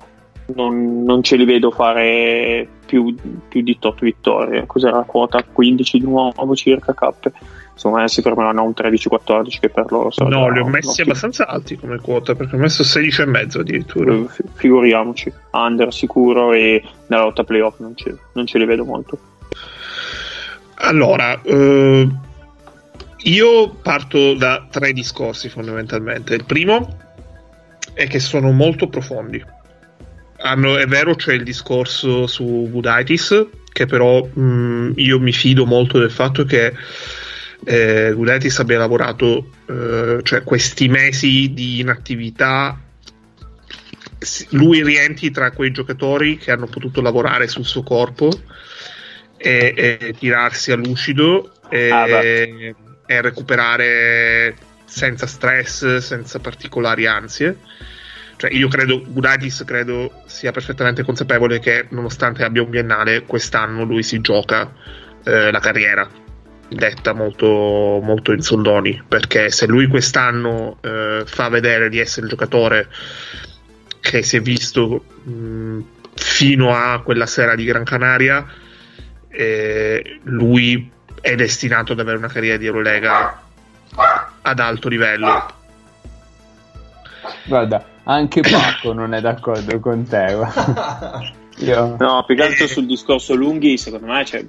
non, non ce li vedo fare più, più di tot vittorie. Cos'era la quota? 15 di nuovo circa K. Insomma, si fermeranno a un 13-14 che per loro sarà No, li ho messi abbastanza alti come quota perché ho messo 16 e mezzo addirittura. Eh, fi- Figuriamoci, under sicuro e nella lotta playoff non, ce- non ce li vedo molto. Allora, eh, io parto da tre discorsi fondamentalmente. Il primo è che sono molto profondi. Hanno- è vero, c'è il discorso su Gudaitis, che però mh, io mi fido molto del fatto che eh, Gudaitis abbia lavorato eh, cioè questi mesi di inattività. Lui rientri tra quei giocatori che hanno potuto lavorare sul suo corpo e, e tirarsi a lucido e, Ah, e recuperare senza stress, senza particolari ansie. Cioè, io credo, Gudaitis credo sia perfettamente consapevole che nonostante abbia un biennale, quest'anno lui si gioca eh, la carriera, detta molto, molto in soldoni, perché se lui quest'anno eh, fa vedere di essere il giocatore che si è visto mh, fino a quella sera di Gran Canaria, eh, lui è destinato ad avere una carriera di Eurolega ad alto livello. Guarda, anche Paco non è d'accordo con te. Io... No, più che altro Eh. sul discorso lunghi, secondo me, cioè,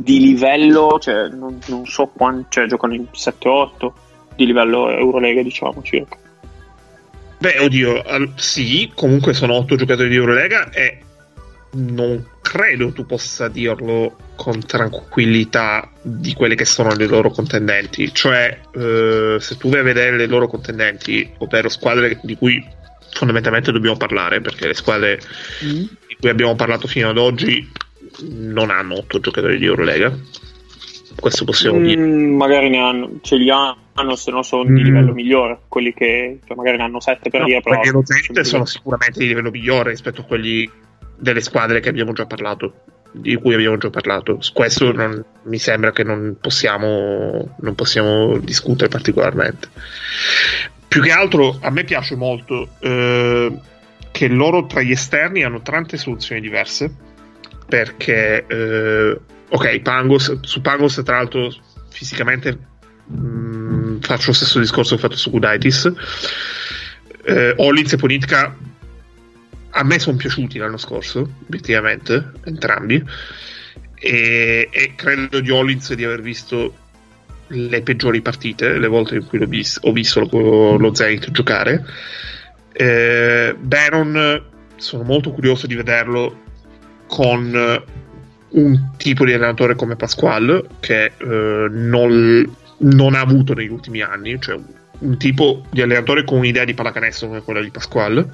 di livello, cioè, non, non so quanto, cioè, giocano in 7-8 di livello Eurolega, diciamo, circa. Beh, oddio, al- sì, comunque sono otto giocatori di Eurolega e non credo tu possa dirlo con tranquillità di quelle che sono le loro contendenti. Cioè, eh, se tu vai a vedere le loro contendenti, ovvero squadre di cui fondamentalmente dobbiamo parlare, perché le squadre di cui abbiamo parlato fino ad oggi non hanno otto giocatori di Eurolega. Questo possiamo dire. Mm, magari ne hanno, ce li hanno, se no sono di Mm. livello migliore. Quelli che cioè, magari ne hanno 7 per No, dire, però. lo Zenit sono sono sicuramente di livello migliore rispetto a quelli delle squadre che abbiamo già parlato di cui abbiamo già parlato questo non- mi sembra che non possiamo non possiamo discutere particolarmente più che altro a me piace molto eh, che loro tra gli esterni hanno tante soluzioni diverse perché eh, ok Pangos su Pangos tra l'altro fisicamente mh, faccio lo stesso discorso che ho fatto su Gudaitis eh, Hollins e Ponitka a me sono piaciuti l'anno scorso, obiettivamente, entrambi. E, e credo di Hollins di aver visto le peggiori partite, le volte in cui vis- ho visto lo, lo Zenit giocare. Eh, Baron, sono molto curioso di vederlo con un tipo di allenatore come Pasquale, che eh, non, non ha avuto negli ultimi anni, cioè un tipo di allenatore con un'idea di pallacanestro come quella di Pasquale.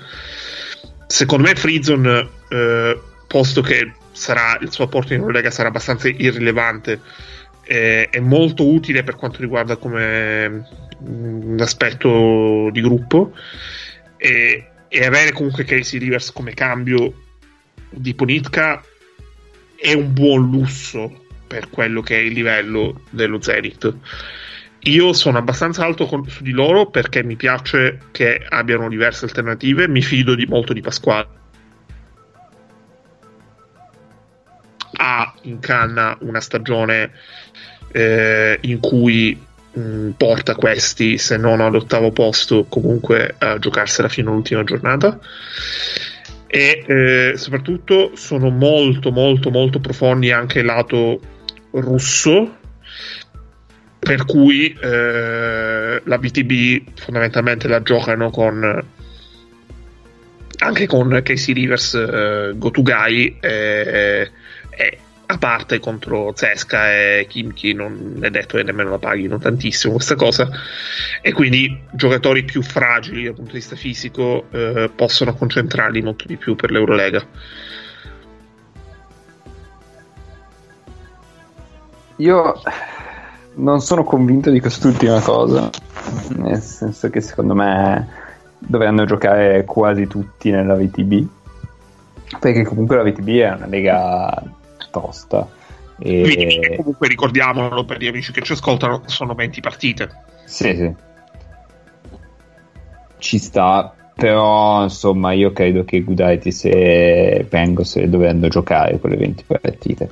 Secondo me Frizzon, eh, posto che sarà, il suo apporto in Eurolega sarà abbastanza irrilevante, eh, è molto utile per quanto riguarda come mm, aspetto di gruppo e, e avere comunque Casey Rivers come cambio di Ponitka è un buon lusso per quello che è il livello dello Zenith. Io sono abbastanza alto con- su di loro perché mi piace che abbiano diverse alternative. Mi fido di, molto di Pasquale. Ha in canna una stagione eh, in cui mh, porta questi, se non all'ottavo posto, comunque a giocarsela fino all'ultima giornata. E eh, soprattutto sono molto, molto, molto profondi anche lato russo per cui eh, la BTB fondamentalmente la giocano con anche con Casey Rivers eh, Gotugai e, e a parte contro Zesca e Kimchi non è detto che nemmeno la paghino tantissimo questa cosa. E quindi giocatori più fragili dal punto di vista fisico eh, possono concentrarli molto di più per l'Eurolega. Io non sono convinto di quest'ultima cosa, nel senso che secondo me dovranno giocare quasi tutti nella VTB, perché comunque la VTB è una lega tosta. Quindi, E... comunque ricordiamolo per gli amici che ci ascoltano sono 20 partite Sì, sì. Ci sta, però insomma io credo che Gudaitis e Pengos dovranno giocare quelle 20 partite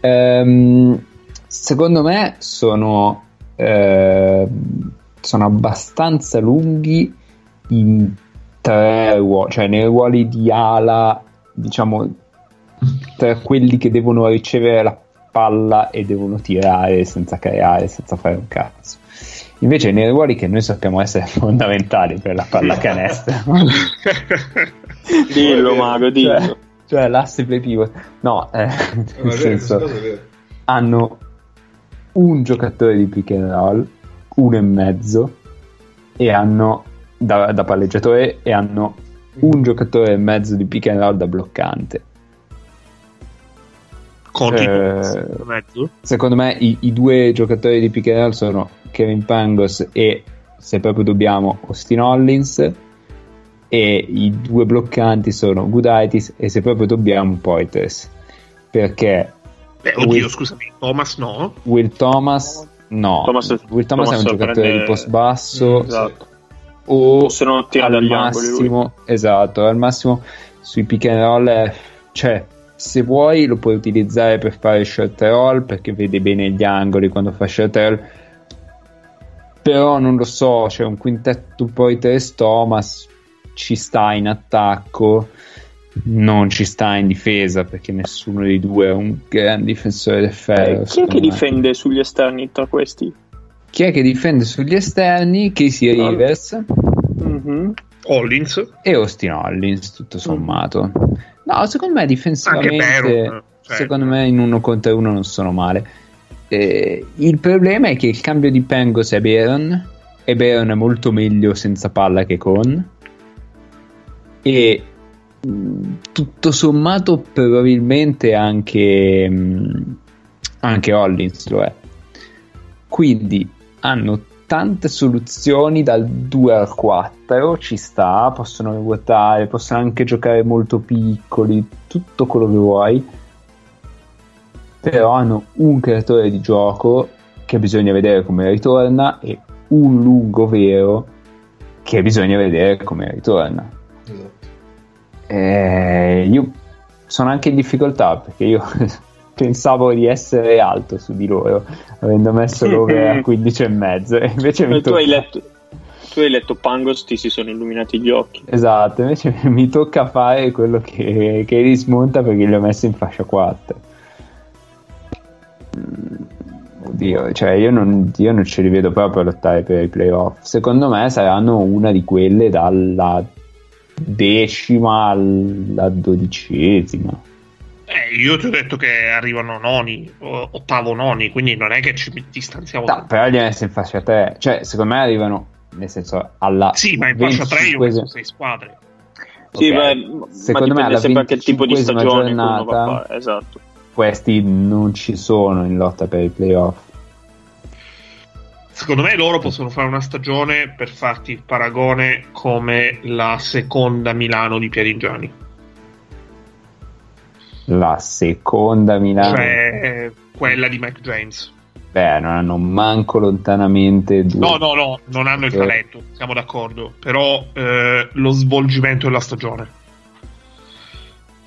ehm, secondo me sono eh, sono abbastanza lunghi in tre ruoli cioè nei ruoli di ala diciamo tra quelli che devono ricevere la palla e devono tirare senza creare senza fare un cazzo Invece nei ruoli che noi sappiamo essere fondamentali per la pallacanestro. dillo Mago, dillo. Cioè, cioè l'asse play pivot. No, eh, nel senso, hanno un giocatore di pick and roll, uno e mezzo, e hanno da, da palleggiatore e hanno un giocatore e mezzo di pick and roll da bloccante. Conti Eh? Secondo me i, i due giocatori di pick and roll sono Kevin Pangos e se proprio dobbiamo Austin Hollins e i due bloccanti sono Gudaitis e se proprio dobbiamo Poitres perché Beh, oddio, Will- scusami, Thomas no. Will Thomas no Thomas- Will Thomas, è un Thomas giocatore prende- di post basso Esatto. o O se no tira al dagli angoli lui. massimo esatto al massimo sui pick and roll è- cioè se vuoi lo puoi utilizzare per fare short roll perché vede bene gli angoli quando fa short roll però non lo so c'è un quintetto poi Tess Thomas ci sta in attacco non ci sta in difesa perché nessuno dei due è un gran difensore del ferro Eh, chi è che me. difende sugli esterni tra questi? chi è che difende sugli esterni Casey No. Rivers Mhm. Hollins. e Austin Hollins tutto sommato no secondo me difensivamente. Cioè, secondo me in uno contro uno non sono male. Eh, il problema è che il cambio di Pengos è Baron e Baron è molto meglio senza palla che con. E tutto sommato probabilmente anche anche Hollins lo è. Quindi hanno tante soluzioni dal 2 al 4 ci sta, possono ruotare possono anche giocare molto piccoli tutto quello che vuoi però hanno un creatore di gioco che bisogna vedere come ritorna e un lungo vero che bisogna vedere come ritorna Esatto. eh, io sono anche in difficoltà perché io pensavo di essere alto su di loro avendo messo l'over a 15 e mezzo invece mi Eh, tu, hai tocca letto, tu hai letto Pangos, ti si sono illuminati gli occhi. esatto invece mi tocca fare quello che, che rismonta perché li ho messi in fascia 4 Mm, oddio cioè io non, io non ce li vedo proprio a lottare per i playoff. Secondo me saranno una di quelle dalla decima alla dodicesima eh, io ti ho detto che arrivano noni, ottavo noni, quindi non è che ci distanziamo No, però li hai messi in fascia 3 cioè secondo me arrivano nel senso alla Sì, ma in fascia 3 io ho 25esima messo 6 squadre. Sì, ma Secondo me dipende alla sempre anche il tipo di 25esima stagione che uno va a giornata- fare. Esatto. questi non ci sono in lotta per i playoff Secondo me loro possono fare una stagione per farti il paragone come la seconda Milano di Pieringiani. La seconda Milano Cioè quella di Mac James. beh non hanno manco lontanamente due No, no, no, non hanno il Eh. talento, siamo d'accordo. Però eh, lo svolgimento della stagione.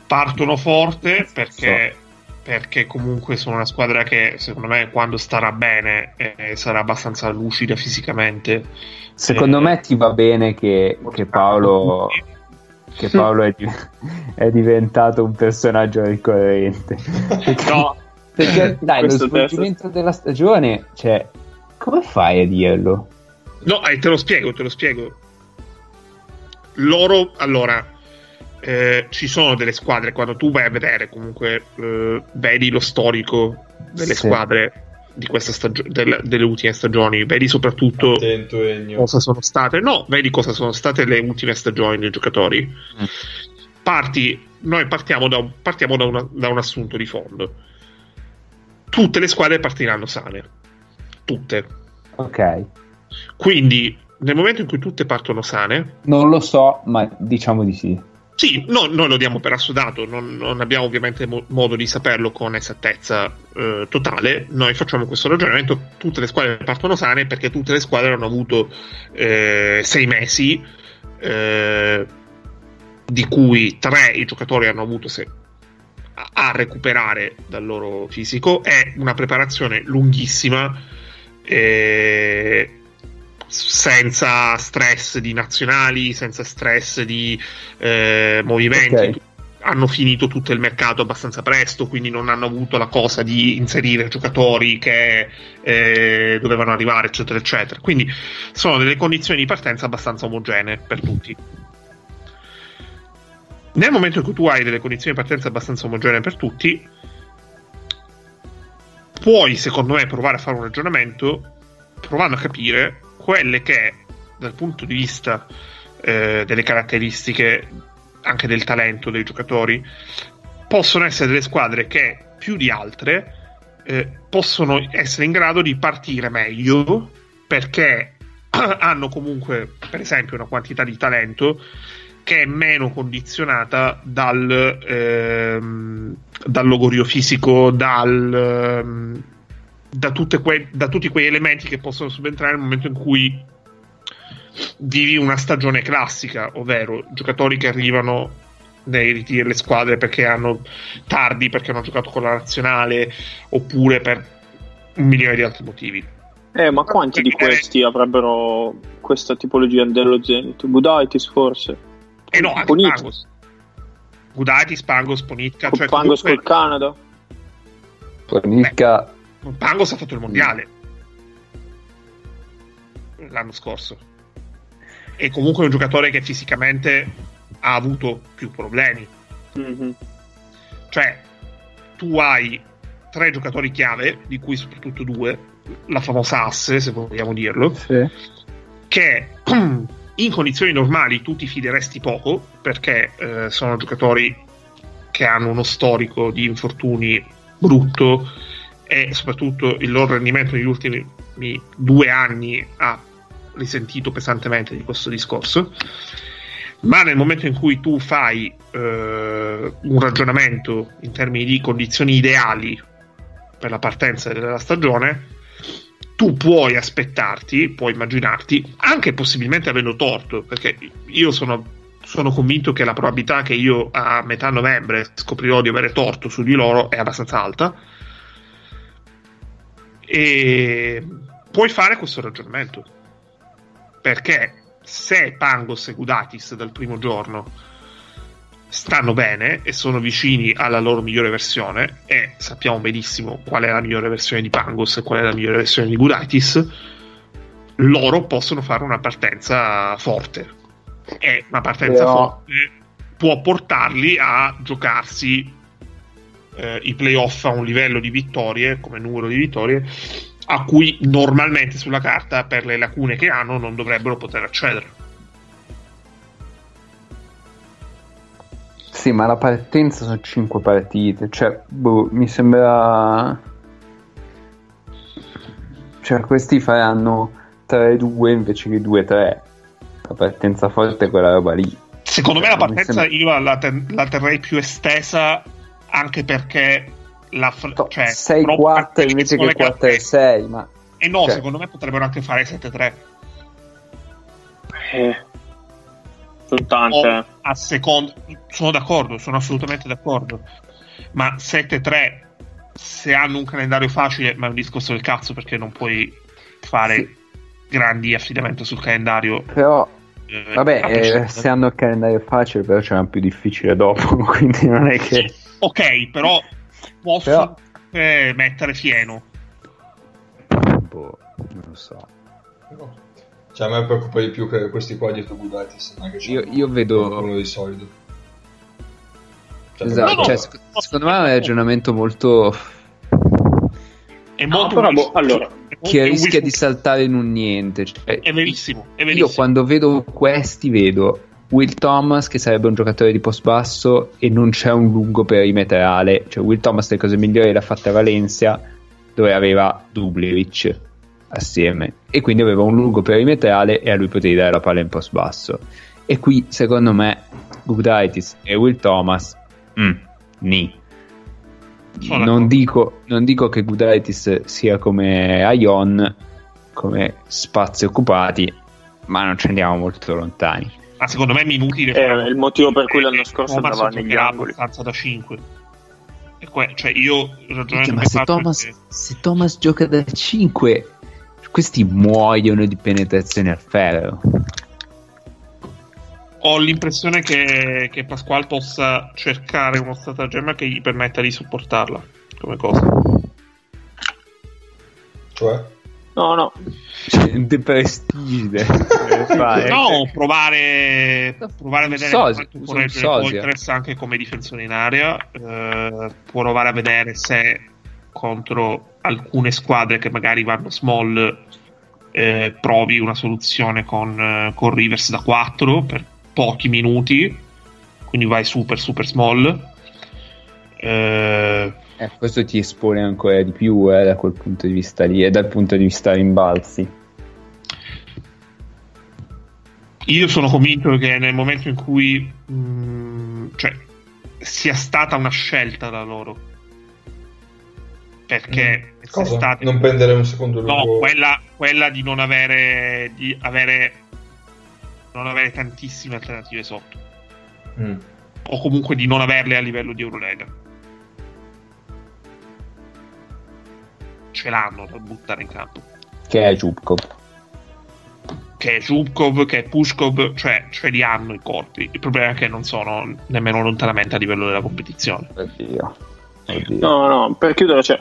Partono forte perché, perché comunque sono una squadra che secondo me quando starà bene eh, sarà abbastanza lucida fisicamente. secondo Eh, me ti va bene che, che Paolo che Paolo è, di- è diventato un personaggio ricorrente No, perché dai lo svolgimento della stagione cioè come fai a dirlo? No, eh, te lo spiego, te lo spiego. Loro, allora, eh, ci sono delle squadre, quando tu vai a vedere comunque, eh, vedi lo storico delle Sì. squadre di questa stagio- del- delle ultime stagioni, vedi soprattutto Attento cosa sono state, no, vedi cosa sono state le ultime stagioni dei giocatori. Mm. Parti, noi partiamo, da partiamo da, una- da un assunto di fondo. Tutte le squadre partiranno sane. Tutte. ok Quindi, nel momento in cui tutte partono sane, non lo so ma diciamo di sì sì, no, noi lo diamo per assodato, non, non abbiamo ovviamente mo- modo di saperlo con esattezza eh, totale. Noi facciamo questo ragionamento: tutte le squadre partono sane perché tutte le squadre hanno avuto eh, sei mesi eh, di cui tre i giocatori hanno avuto se, a, recuperare dal loro fisico, è una preparazione lunghissima. Eh, senza stress di nazionali, senza stress di eh, movimenti. Ok. Hanno finito tutto il mercato abbastanza presto, quindi non hanno avuto la cosa di inserire giocatori che eh, dovevano arrivare, eccetera, eccetera. Quindi sono delle condizioni di partenza abbastanza omogenee per tutti. Nel momento in cui tu hai delle condizioni di partenza abbastanza omogenee per tutti, puoi, secondo me, provare a fare un ragionamento provando a capire quelle che, dal punto di vista eh, delle caratteristiche, anche del talento dei giocatori, possono essere delle squadre che più di altre eh, possono essere in grado di partire meglio perché hanno comunque, per esempio, una quantità di talento che è meno condizionata dal, ehm, dal logorio fisico, dal, ehm, da, tutte que- da tutti quei elementi che possono subentrare nel momento in cui vivi una stagione classica, ovvero giocatori che arrivano nei ritiri delle squadre perché hanno tardi, perché hanno giocato con la nazionale, oppure per un milione di altri motivi. Eh, ma quanti di questi avrebbero questa tipologia dello Zenit? Budaitis forse? E no, anche Ponitka. Pangos. Gudaitis, Pangos, Ponitka. Cioè, Pangos comunque- col Canada? Ponitka Pangos ha fatto il mondiale l'anno scorso. E comunque è un giocatore che fisicamente ha avuto più problemi. Mhm. Cioè, tu hai tre giocatori chiave, di cui soprattutto due, la famosa asse, se vogliamo dirlo, sì. che in condizioni normali tu ti fideresti poco, perché eh, sono giocatori che hanno uno storico di infortuni brutto e soprattutto il loro rendimento negli ultimi due anni ha risentito pesantemente di questo discorso. Ma nel momento in cui tu fai eh, un ragionamento in termini di condizioni ideali per la partenza della stagione, tu puoi aspettarti, puoi immaginarti, anche possibilmente avendo torto, perché io sono, sono convinto che la probabilità che io a metà novembre scoprirò di avere torto su di loro è abbastanza alta. E puoi fare questo ragionamento. Perché se Pangos e Gudatis dal primo giorno stanno bene e sono vicini alla loro migliore versione e sappiamo benissimo qual è la migliore versione di Pangos e qual è la migliore versione di Gudaitis loro possono fare una partenza forte. E una partenza Però- forte può portarli a giocarsi eh, i playoff a un livello di vittorie come numero di vittorie a cui normalmente sulla carta per le lacune che hanno non dovrebbero poter accedere Sì, ma la partenza sono 5 partite, cioè, boh, mi sembra... Cioè, questi faranno 3-2 invece che 2-3. La partenza forte è quella roba lì. Secondo me la Cioè, partenza sembra- io la, ten- la terrei più estesa anche perché la fr- To- cioè, 6-4 proprio invece che perché- 4-6, ma... E no, cioè- secondo me potrebbero anche fare 7-3. Eh, sono tante. O a seconda, sono d'accordo, sono assolutamente d'accordo. Ma 7-3, se hanno un calendario facile, ma è un discorso del cazzo perché non puoi fare Sì. grandi affidamenti sul calendario. Però, eh, vabbè, eh, se hanno il calendario facile, però c'è un più difficile dopo, quindi non è che... Ok, però posso Però- eh, mettere fieno. Boh, non lo so. Cioè, a me preoccupa di più che questi qua dietro Gudaitis non è che Io, io vedo... quello di solito. Cioè, Esatto, No, no, cioè, no. sec- secondo me è un ragionamento molto... È No, molto però, boh, allora, che rischia di saltare in un niente. Cioè, È verissimo, è verissimo. io quando vedo questi vedo Will Thomas che sarebbe un giocatore di post basso e non c'è un lungo perimetrale. Cioè Will Thomas le cose migliori le ha fatte a Valencia dove aveva Dubljevic assieme e quindi aveva un lungo perimetrale e a lui potevi dare la palla in post basso. E qui secondo me Gudaitis e Will Thomas mm, ni. Non dico, non dico che Gudaitis sia come Aion, come spazi occupati, ma non ci andiamo molto lontani. Ma secondo me minuti è il motivo per cui l'anno scorso Thomas andava negli angoli. abbastanza da 5. E que- cioè io il ragionamento Ma se Thomas, che- se Thomas gioca da 5, questi muoiono di penetrazione al ferro. ho l'impressione che, che Pasquale possa cercare uno stratagemma che gli permetta di supportarla come cosa. Cioè? No, no, Cioè, The Prestige. Eh. No, provare, provare a vedere Sosia, quanto può reggere. Poitres anche come difensore in area. eh, provare a vedere se contro alcune squadre che magari vanno small eh, provi una soluzione con, eh, con Rivers da 4 per pochi minuti. Quindi vai super super small. Eh, Eh, questo ti espone ancora di più eh, da quel punto di vista lì e dal punto di vista rimbalzi. Io sono convinto che nel momento in cui mh, cioè, sia stata una scelta da loro, perché Mm. Cosa? state- Non prendere un secondo no, luogo. quella, quella di non avere, di avere, non avere tantissime alternative sotto, Mm. o comunque di non averle a livello di Eurolega. Ce l'hanno da buttare in campo. Che è Zubkov. che è Zubkov, che è Pushkov, cioè ce li hanno i corpi. Il problema è che non sono nemmeno lontanamente a livello della competizione. Oddio. Oddio. no, no, per chiudere, cioè,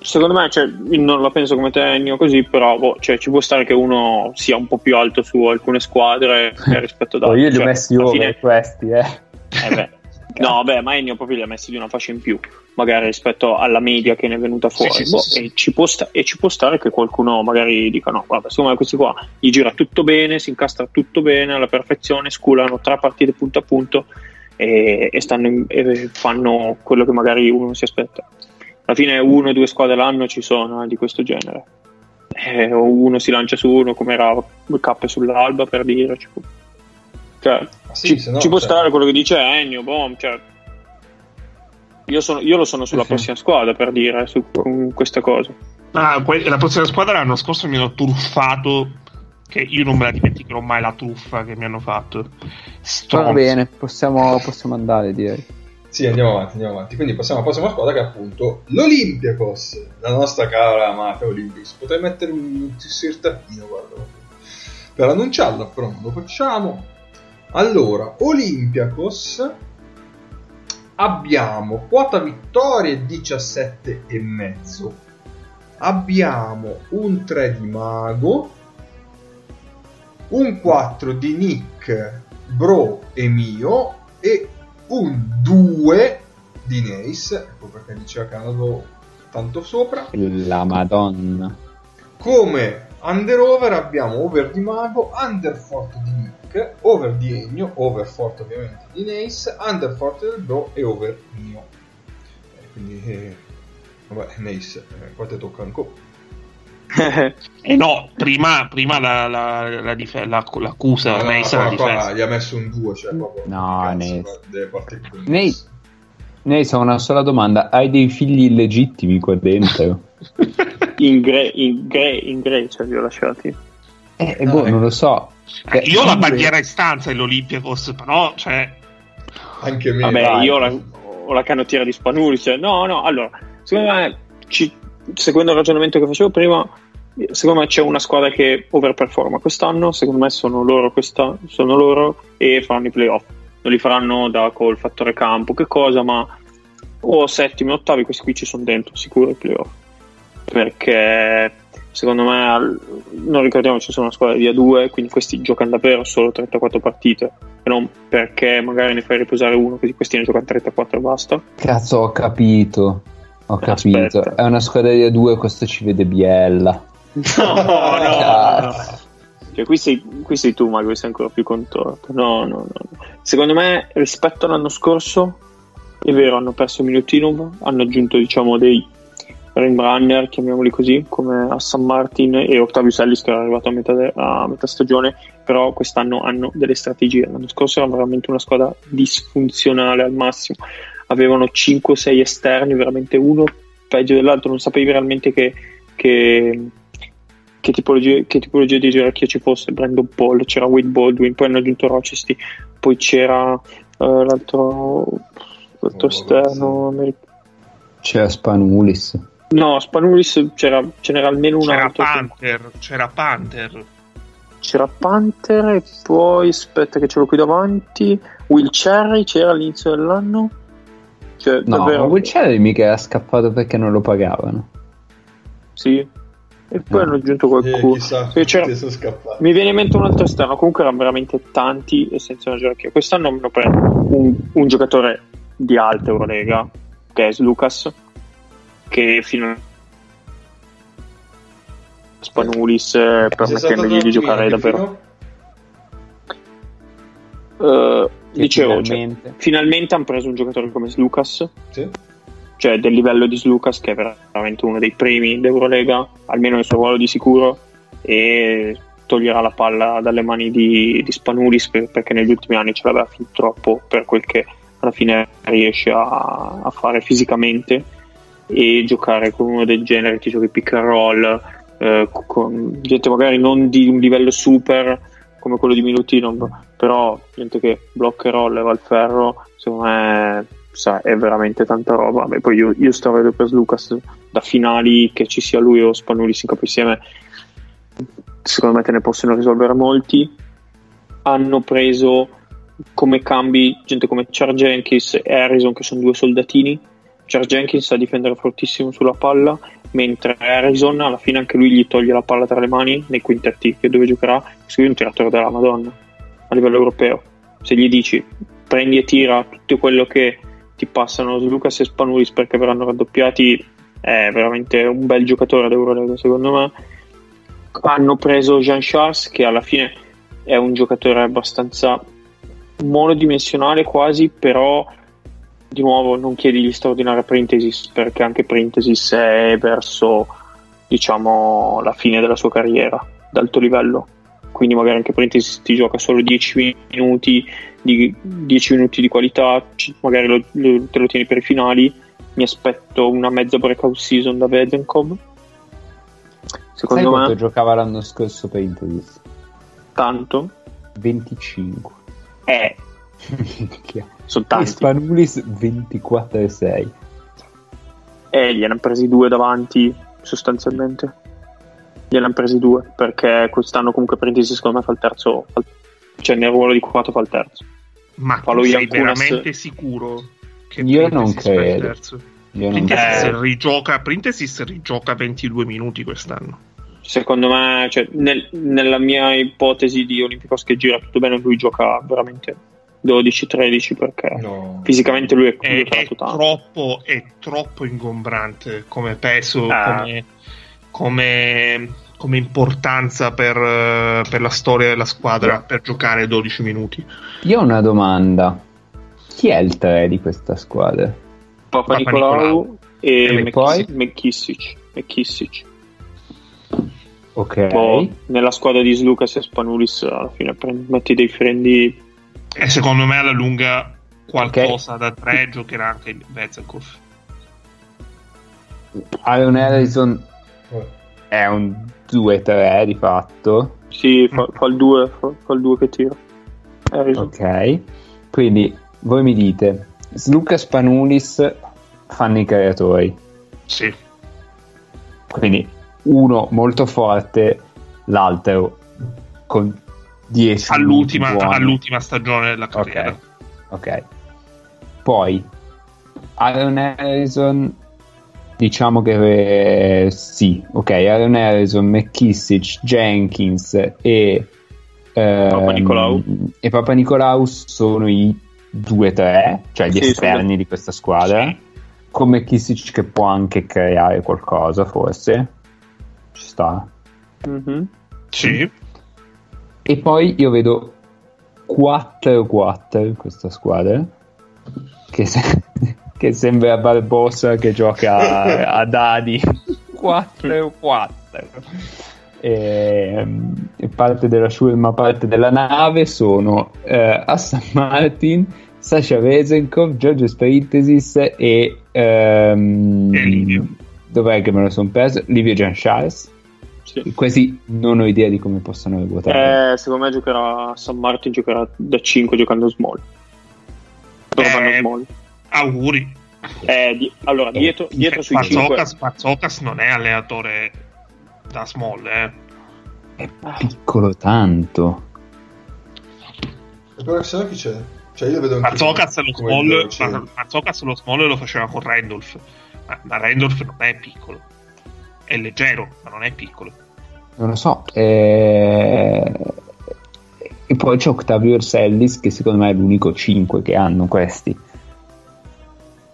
secondo me, cioè, io non la penso come te, Ennio, così, però boh, cioè, ci può stare che uno sia un po' più alto su alcune squadre eh, rispetto ad Oh, altre. io li ho Cioè, messi over fine- questi, eh. Eh beh. No, beh, ma Ennio proprio li ha messi di una fascia in più, magari rispetto alla media che ne è venuta fuori. sì, sì, Boh, sì, E, ci può sta- e ci può stare che qualcuno magari dica: No, guarda, secondo me questi qua gli gira tutto bene, si incastra tutto bene alla perfezione, sculano tre partite punto a punto e, e stanno in- e fanno quello che magari uno si aspetta. Alla fine, uno o due squadre l'anno ci sono eh, di questo genere. Eh, o uno si lancia su uno, come era K sull'alba per dire. Ci può, cioè, ci, no, ci può cioè, stare quello che dice Ennio, boh, cioè, io, sono- io lo sono sulla Sì, sì. prossima squadra per dire su con queste cose. Ah, que- la prossima squadra l'anno scorso mi hanno truffato. Che io non me la dimenticherò mai la truffa che mi hanno fatto. Va Stronzi. bene, possiamo, possiamo andare direi. Sì, andiamo avanti, andiamo avanti. Quindi passiamo alla prossima squadra che è appunto l'Olympiakos, la nostra cara amata Olympics. Potrei mettere un insertatino, guarda, per annunciarla, però non lo facciamo. Allora, Olympiakos abbiamo quota vittorie 17 e mezzo. Abbiamo un 3 di Mago, un 4 di Nick, Bro e mio e un 2 di Nace, ecco perché diceva che andavo tanto sopra. La Madonna. Come under over abbiamo over di Mago, under forte di Nick, over di Ennio, over forte ovviamente di Nace, under forte del Bro e over mio. Eh, quindi, eh, vabbè, Nace, eh, qua te tocca ancora. Eh no, prima, prima la, la, la dif- la- l'accusa, No, no, qua- la qua gli ha messo un 2, cioè proprio No, cazzo, Nace. Nace. Nace, ho una sola domanda. Hai dei figli illegittimi qua dentro? In, Gre- in, Gre- in Grecia li ho lasciati. Eh, boh, ecco. non lo so. Eh, Io ho la bandiera in stanza dell'Olympiakos, però, cioè, Anche me. Vabbè, vai. io ho la, ho la canottiera di Spanuli. Cioè, no, no, allora, secondo me, ci- seguendo il ragionamento che facevo prima, secondo me c'è una squadra che overperforma quest'anno. Secondo me sono loro, questa, sono loro e faranno i playoff. Non li faranno da col fattore campo, che cosa, ma o settimi ottavi, questi qui ci sono dentro, sicuro i playoff. Perché secondo me, non ricordiamo, ci sono una squadra di A2, quindi questi giocano davvero solo 34 partite e non perché magari ne fai riposare uno, così questi ne giocano 34 e basta. Cazzo, ho capito. Ho capito. Aspetta. È una squadra di A2, questo ci vede Biella. No, no, no. Cioè, qui, sei, qui sei tu, Mago, sei ancora più contorto. No, no, no. Secondo me, rispetto all'anno scorso, è vero, hanno perso Milutinov, hanno aggiunto, diciamo, dei runner, chiamiamoli così, come a San Martin e Octavius Ellis che era arrivato a metà, de- a metà stagione, però quest'anno hanno delle strategie. L'anno scorso era veramente una squadra disfunzionale al massimo. Avevano 5-6 esterni, veramente uno peggio dell'altro, non sapevi realmente che, che, che tipologia, che tipologia di gerarchia ci fosse, Brandon Paul, c'era Wade Baldwin, poi hanno aggiunto Rochester, poi c'era uh, l'altro, l'altro Oh, esterno americano. C'era Spanulis. No, Spanulis c'era, ce n'era almeno un C'era altro. Panther, c'era Panther. C'era Panther e poi aspetta che ce l'ho qui davanti. Will Cherry c'era all'inizio dell'anno. Cioè, No, davvero. Will Cherry mica era scappato perché non lo pagavano. Sì. E poi No. hanno aggiunto Eh, qualcuno. chissà, c'era- sono scappato. Mi viene in mente un altro esterno. Comunque erano veramente tanti e senza una gerarchia. Quest'anno hanno preso un, un giocatore di alta Eurolega, che è Lucas, che fino a Spanulis eh, permettendogli di giocare davvero. Che dicevo, cioè, finalmente- finalmente hanno preso un giocatore come Slucas, Sì. cioè del livello di Slucas, che è veramente uno dei primi d'Eurolega, almeno nel suo ruolo di sicuro, e toglierà la palla dalle mani di, di Spanulis per- perché negli ultimi anni ce l'aveva fin troppo per quel che alla fine riesce a, a fare fisicamente e giocare con uno del genere che giochi pick and roll eh, con gente magari non di un livello super come quello di Minutino però gente che blocca e roll e va al ferro secondo me sa, è veramente tanta roba. Beh, poi io, io sto vedere per Lucas da finali che ci sia lui o Spanulis in capo insieme secondo me te ne possono risolvere molti. Hanno preso come cambi gente come Char Jenkins e Harrison che sono due soldatini Char Jenkins sa difendere fortissimo sulla palla mentre Harrison alla fine anche lui gli toglie la palla tra le mani nei quintetti che dove giocherà lui è un tiratore della Madonna a livello europeo. Se gli dici prendi e tira tutto quello che ti passano Lucas e Spanulis perché verranno raddoppiati è veramente un bel giocatore d'Eurolega secondo me. Hanno preso Jean Charles che alla fine è un giocatore abbastanza monodimensionale quasi però di nuovo non chiedi gli straordinari a Printesis perché anche Printesis è verso diciamo la fine della sua carriera d'alto livello quindi magari anche Printesis ti gioca solo 10 minuti di, 10 minuti di qualità magari lo- lo- te lo tieni per i finali mi aspetto una mezza breakout season da Vedenkov Sai secondo quanto me giocava l'anno scorso per Interis? tanto 25. eh. sono tanti Spanulis 24 e 6. e gliene hanno presi due davanti sostanzialmente gliene hanno presi due perché quest'anno comunque Printisi secondo me fa il terzo fa il- cioè nel ruolo di 4 fa il terzo Ma Fallo tu sei ancora se- veramente sicuro che Io non credo. terzo? Io non Printesis credo. rigioca, Printesis rigioca 22 minuti quest'anno. secondo me cioè, nel- nella mia ipotesi di Olimpicos che gira tutto bene lui gioca veramente 12-13 perché No. fisicamente lui è, È, è troppo, è troppo ingombrante come peso, Ah. come, come- come importanza per, per la storia della squadra per giocare 12 minuti. Io ho una domanda. Chi è il 3 di questa squadra? Papa, Papa Nicolau, Nicolau. e E McKissic- poi? McKissic McKissic. Ok. Poi, nella squadra di Slucas e Spanulis alla fine prendi- metti dei frendi E secondo me alla lunga qualcosa da 3 giocherà anche Vezenkov. Aaron Harrison Eh, è un 2-3 di fatto. sì, fa, fa il 2 fa, fa il 2 che tira Harrison. Ok. Quindi voi mi dite, Slucas Spanulis fanno i creatori. Sì. Quindi uno molto forte, l'altro con 10 All'ultima, all'ultima stagione della carriera. Ok. Ok. Poi Aaron Harrison diciamo che eh, sì, ok, Aaron Harrison, McKissic, Jenkins e ehm, Papa Nicolau. e Papa Nicolau sono i 2-3, cioè gli Sì, esterni sono- di questa squadra. Sì. Con McKissic che può anche creare qualcosa, forse. Ci sta. Mhm. Sì. E poi io vedo 4-4 in questa squadra. Che, se- che sembra Barbosa che gioca a, dadi. 4-4. E, e parte della Shulma, parte della nave sono eh, Aston Martin, Sasha Vezenkov, Giorgio Sperintesis e, ehm, E Livio. dov'è che me lo sono perso? Livio Jean Charles Sì. Questi non ho idea di come possano votare. Eh, secondo me giocherà San Martin giocherà da 5 giocando small. Loro Eh, vanno small. Auguri. Eh, di- allora, dietro, dietro sui 5 Pazzocas, Pazzocas non è allenatore da small, eh. È piccolo tanto. E però chissà chi c'è. Cioè, io vedo anche Pazzocas lo small, veloce. ma- Pazzocas lo small lo faceva con Randolph. Ma, ma Randolph non è piccolo. È leggero, ma non è piccolo. Non lo so. eh, E poi c'è Octavio Orsellis, che secondo me è l'unico 5 che hanno questi.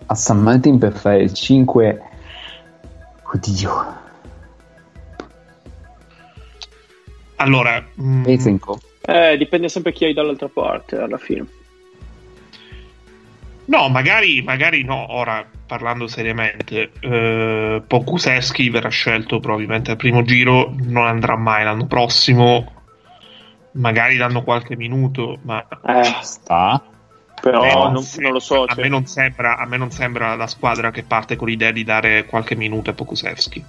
A San Martin per fare il 5. Oddio. Allora, Bezenko. Eh, dipende sempre chi hai dall'altra parte alla fine. No, magari, magari no. Ora, parlando seriamente, eh, Pokusevski verrà scelto probabilmente al primo giro, non andrà mai l'anno prossimo. Magari danno qualche minuto, ma Eh, Sta. però Eh, non, se- non lo so. A cioè, me, non sembra, a me non sembra la squadra che parte con l'idea di dare qualche minuto a Pokusevski.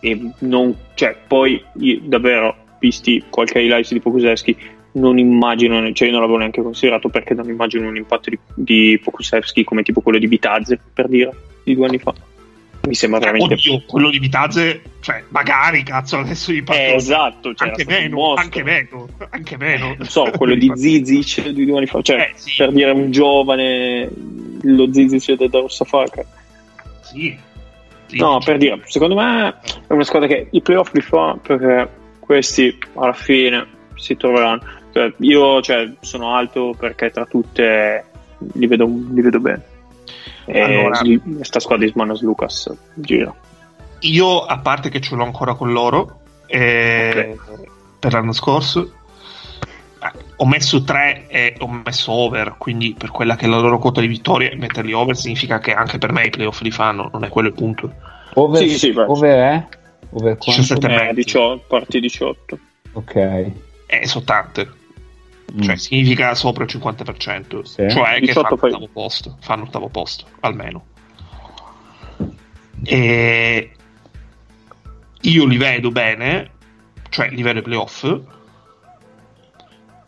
e non- cioè, poi io, davvero, visti qualche highlights di Pokusevski, non immagino, cioè io non l'avevo neanche considerato perché non immagino un impatto di, di Pokusevski come tipo quello di Vitazze, per dire, di due anni fa. Mi sembra veramente... Oddio, quello di Vitazze, cioè, magari cazzo, adesso gli parlo. Eh, esatto, cioè, anche meno, anche meno, anche meno. non so, quello di Zizic di due anni fa, cioè Eh, sì. per dire un giovane, lo Zizic da Rossafaka. Sì. Sì, No, per dire, secondo me è una squadra che i playoff li fa perché questi alla fine si troveranno. Cioè, io cioè, sono alto perché tra tutte li vedo, li vedo bene. E Allora- sta squadra di Smanas Lucas gira. Io, a parte che ce l'ho ancora con loro, eh, per l'anno scorso, eh, ho messo 3 e ho messo over, quindi per quella che è la loro quota di vittorie, metterli over significa che anche per me i playoff li fanno, non è quello il punto. Over, Sì, sì, over è? Over quanto? 17 e Eh, mezzo. 18, parti 18. Ok. Eh, sono tante. Mm. Cioè, significa sopra il 50%. Sì. Cioè che 18 fanno poi- ottavo posto. Fanno ottavo posto, almeno. E io li vedo bene, cioè li vedo ai playoff,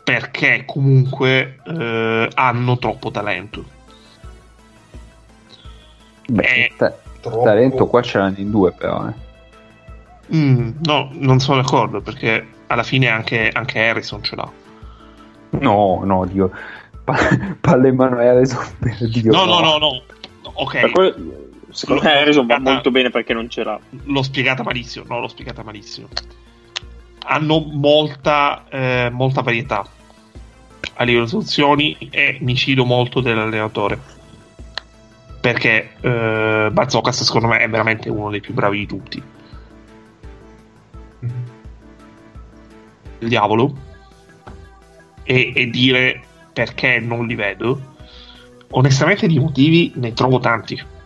perché comunque eh, hanno troppo talento. Beh, Eh, ta- Troppo. talento qua ce l'hanno in due però. Eh. Mm, no, non sono d'accordo, perché alla fine anche, anche Harrison ce l'ha. No, no, Dio. Pa- palle in mano a Harrison per Dio. No, no, no, no. Ok. Per quello- secondo me Harrison va molto bene perché non ce l'ha. l'ho spiegata malissimo, no, l'ho spiegata malissimo. Hanno molta, eh, molta varietà a livello di soluzioni e mi fido molto dell'allenatore. Perché eh, Barzocas secondo me è veramente uno dei più bravi di tutti. Il diavolo. E, e dire perché non li vedo. Onestamente di motivi ne trovo tanti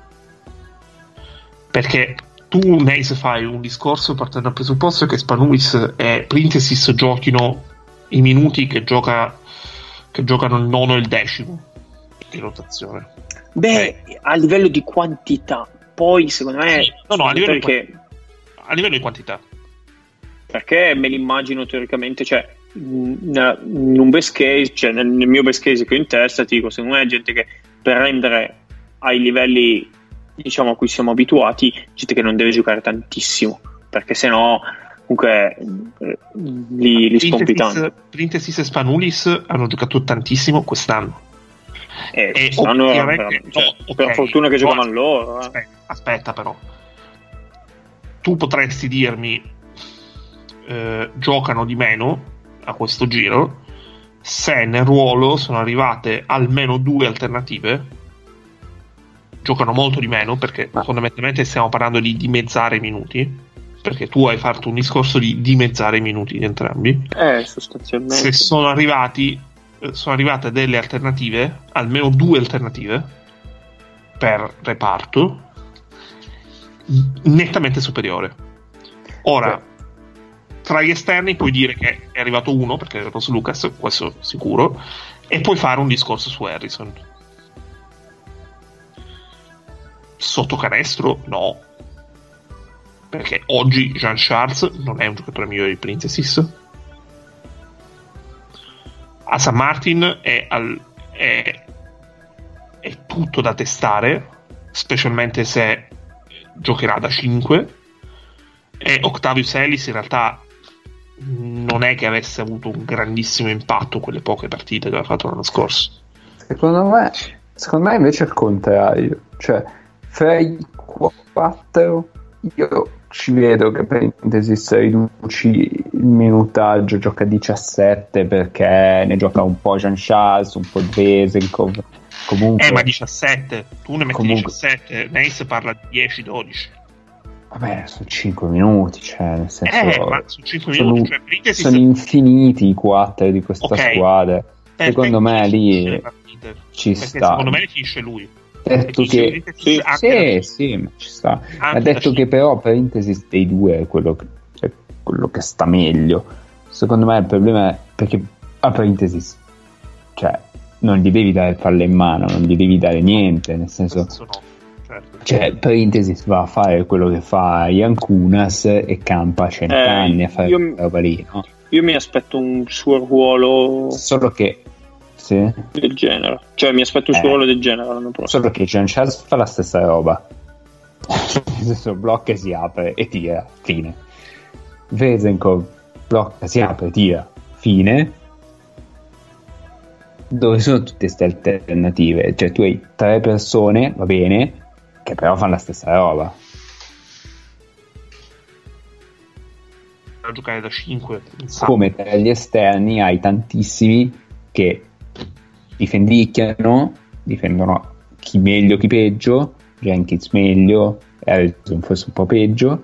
perché tu Nace fai un discorso partendo dal presupposto che Spanulis e Printesis giochino i minuti che, gioca, che giocano il nono e il decimo di rotazione. Beh, a livello di quantità, poi secondo me... Sì, no, no, a livello di perché, A livello di quantità, perché me l'immagino teoricamente, cioè in un best case, cioè nel, mio best case che ho in testa, ti dico, secondo me è gente che per rendere ai livelli diciamo a cui siamo abituati, gente che non deve giocare tantissimo, perché sennò comunque eh, li, li spompi tanto. Printesis, e Spanulis hanno giocato tantissimo quest'anno. E E quest'anno veramente- cioè, no, ok, per fortuna che no, giocavano loro. eh. Aspetta, aspetta però. Tu potresti dirmi eh, giocano di meno a questo giro. Se nel ruolo sono arrivate almeno due alternative giocano molto di meno perché Ma- fondamentalmente stiamo parlando di dimezzare i minuti perché tu hai fatto un discorso di dimezzare i minuti di entrambi. Eh, sostanzialmente. se sono arrivati eh, sono arrivate delle alternative almeno due alternative per reparto nettamente superiore. Ora tra gli esterni puoi dire che è arrivato uno perché è Ross Lucas questo sicuro e puoi fare un discorso su Harrison sotto canestro no perché oggi Jean Charles non è un giocatore migliore di Princesses. A San Martin è, al, è, è tutto da testare, specialmente se giocherà da 5. E Octavius Ellis in realtà non è che avesse avuto un grandissimo impatto quelle poche partite che aveva fatto l'anno scorso. Secondo me, secondo me invece è il contrario. Cioè, fra i quattro io ci vedo che per Intesis riduci il minutaggio, gioca 17 perché ne gioca un po' Jean Charles, un po' Vesenkov. Comunque, Eh, ma 17, tu ne metti Comunque- 17, Nace parla di 10-12. Vabbè, sono 5 minuti, cioè, nel senso, Eh, ma su 5 sono, minuti, cioè Princess sono infiniti i quattro di questa Ok. squadra. per- secondo me lì ci Perché sta. secondo me finisce lui. detto che sì, sì, sì, ma ci sta. anche Ha detto che però Parenthesis dei due è quello che, è quello che sta meglio. Secondo me il problema è perché a Parenthesis, cioè, non gli devi dare palle in mano, non gli devi dare niente, nel senso, Nel senso no, certo. cioè, Parenthesis va a fare quello che fa Ian Kunas e campa cent'anni Eh, a fare io- quella roba lì, no? Io mi aspetto un suo ruolo Solo che, sì, del genere. Cioè, mi aspetto un suo Eh. ruolo del genere l'anno prossimo. Solo che Jean Charles fa la stessa roba. Nel senso, blocca e si apre e tira, fine. Vezenkov blocca, si apre, tira, fine. Dove sono tutte queste alternative? Cioè, tu hai tre persone, va bene, che però fanno la stessa roba. Da giocare da 5. Come tra gli esterni hai tantissimi che difendicchiano, difendono chi meglio, chi peggio, Jenkins meglio, Harrison forse un po' peggio,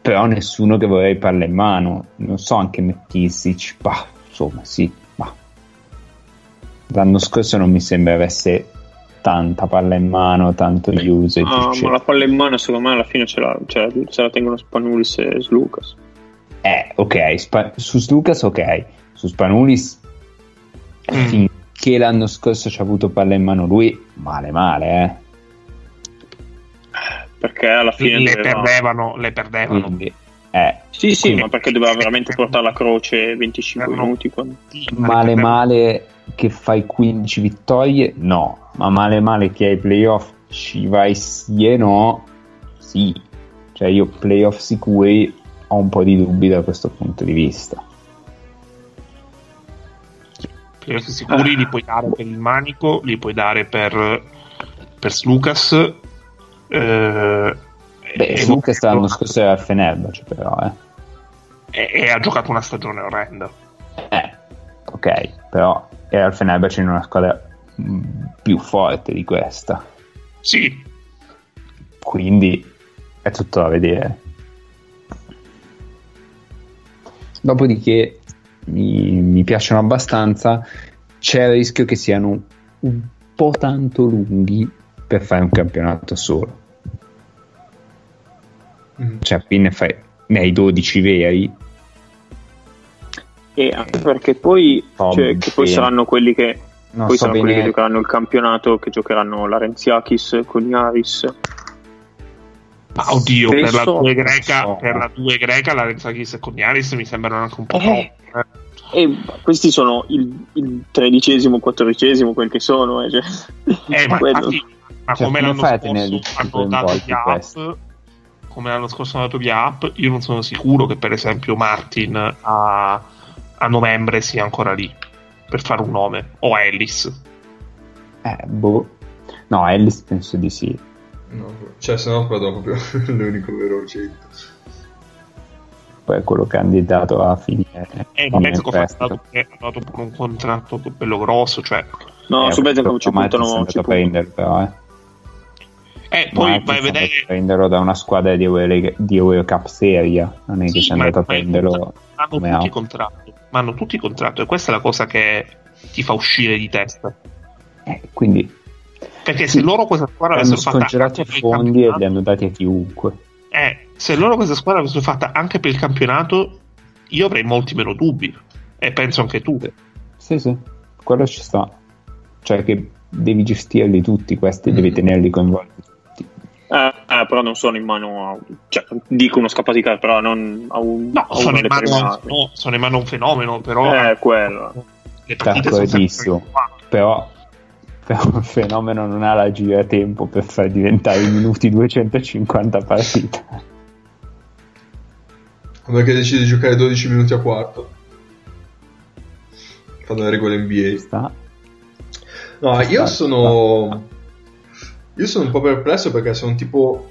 però nessuno che vorrei parla in mano. Non so anche bah, insomma sì, ma l'anno scorso non mi sembra avesse tanta palla in mano, tanto usage. Ah, ma la palla in mano, secondo me, alla fine ce la, ce la- se la tengono Spanulis e Lucas. Eh, ok, Spa- su Lucas ok, su Spanulis Mm. finché l'anno scorso ci ha avuto palla in mano lui, male male, eh. Perché alla fine le doveva... perdevano, le perdevano. Quindi, eh, Sì, sì, Quindi- ma perché doveva veramente portare la croce 25 Erano- minuti. quando- male male che fai 15 vittorie, no, ma male male che ai playoff ci vai sì e no, sì. Cioè io playoff sicuri ho un po' di dubbi da questo punto di vista. Playoff sicuri li puoi dare per il manico, li puoi dare per, per Lucas. Eh, Beh, Lucas l'anno scorso era al Fenerbahce però, eh. e, e ha giocato una stagione orrenda. Eh, ok, però era il Fenerbahce in una squadra mh, più forte di questa, Sì, quindi è tutto da vedere. Dopodiché mi, mi piacciono abbastanza, c'è il rischio che siano un po' tanto lunghi per fare un campionato solo. Mm. Cioè, qui ne, fai, ne hai 12 veri, E anche perché poi, cioè, che poi saranno quelli che non poi so saranno quelli che bene giocheranno il campionato, che giocheranno Larenziakis con Iaris. ma oddio, per la Spesso- 2 greca, so. per la 2 greca, la Renzakis e Cognaris mi sembrano anche un po' Eh. eh. E questi sono il, il tredicesimo, quattordicesimo, quel che sono. Eh, cioè. Eh, ma, infatti, ma Cioè, come come l'anno scorso hanno dato via app, come l'anno scorso hanno dato via app, io non sono sicuro che per esempio Martin a, a novembre sia ancora lì per fare un nome o Ellis. Eh, boh. No, Ellis penso di sì. No, cioè, se no vado proprio l'unico vero oggetto. Poi è quello candidato a finire. E in penso che ha dato, ha dato pure un contratto bello grosso, cioè No, Eh, su Bezenkov ci puntano. Ci prenderlo, però, eh. Eh, poi vai a vedere prenderlo da una squadra di, Euro, di Eurocup seria, non è che Sì, sia andato a prenderlo hanno tutti out. contratto, ma hanno tutti contratto e questa è la cosa che ti fa uscire di testa. Eh, quindi Perché se loro questa squadra hanno avessero fatta scongelato i anche per il fondi e li campionato- hanno dati a chiunque. eh, se loro questa squadra avessero fatta anche per il campionato, io avrei molti meno dubbi. E penso anche tu. Sì, sì, quello ci sta. Cioè che devi gestirli tutti questi, devi Mm. tenerli coinvolti tutti. Eh, Eh, però non sono in mano a... Cioè, dico uno scappato di carta, però non a un... No, a sono in, mano, no, sono in mano a un fenomeno, però Eh, quello. le partite sono sempre D'accordissimo. 34. Però, però il fenomeno non ha la gira tempo per far diventare i minuti 250 partita. Perché decide di giocare 12 minuti a quarto. Fanno le regole NBA. Sta. No, io sta, sono. Io sono un po' perplesso perché sono tipo.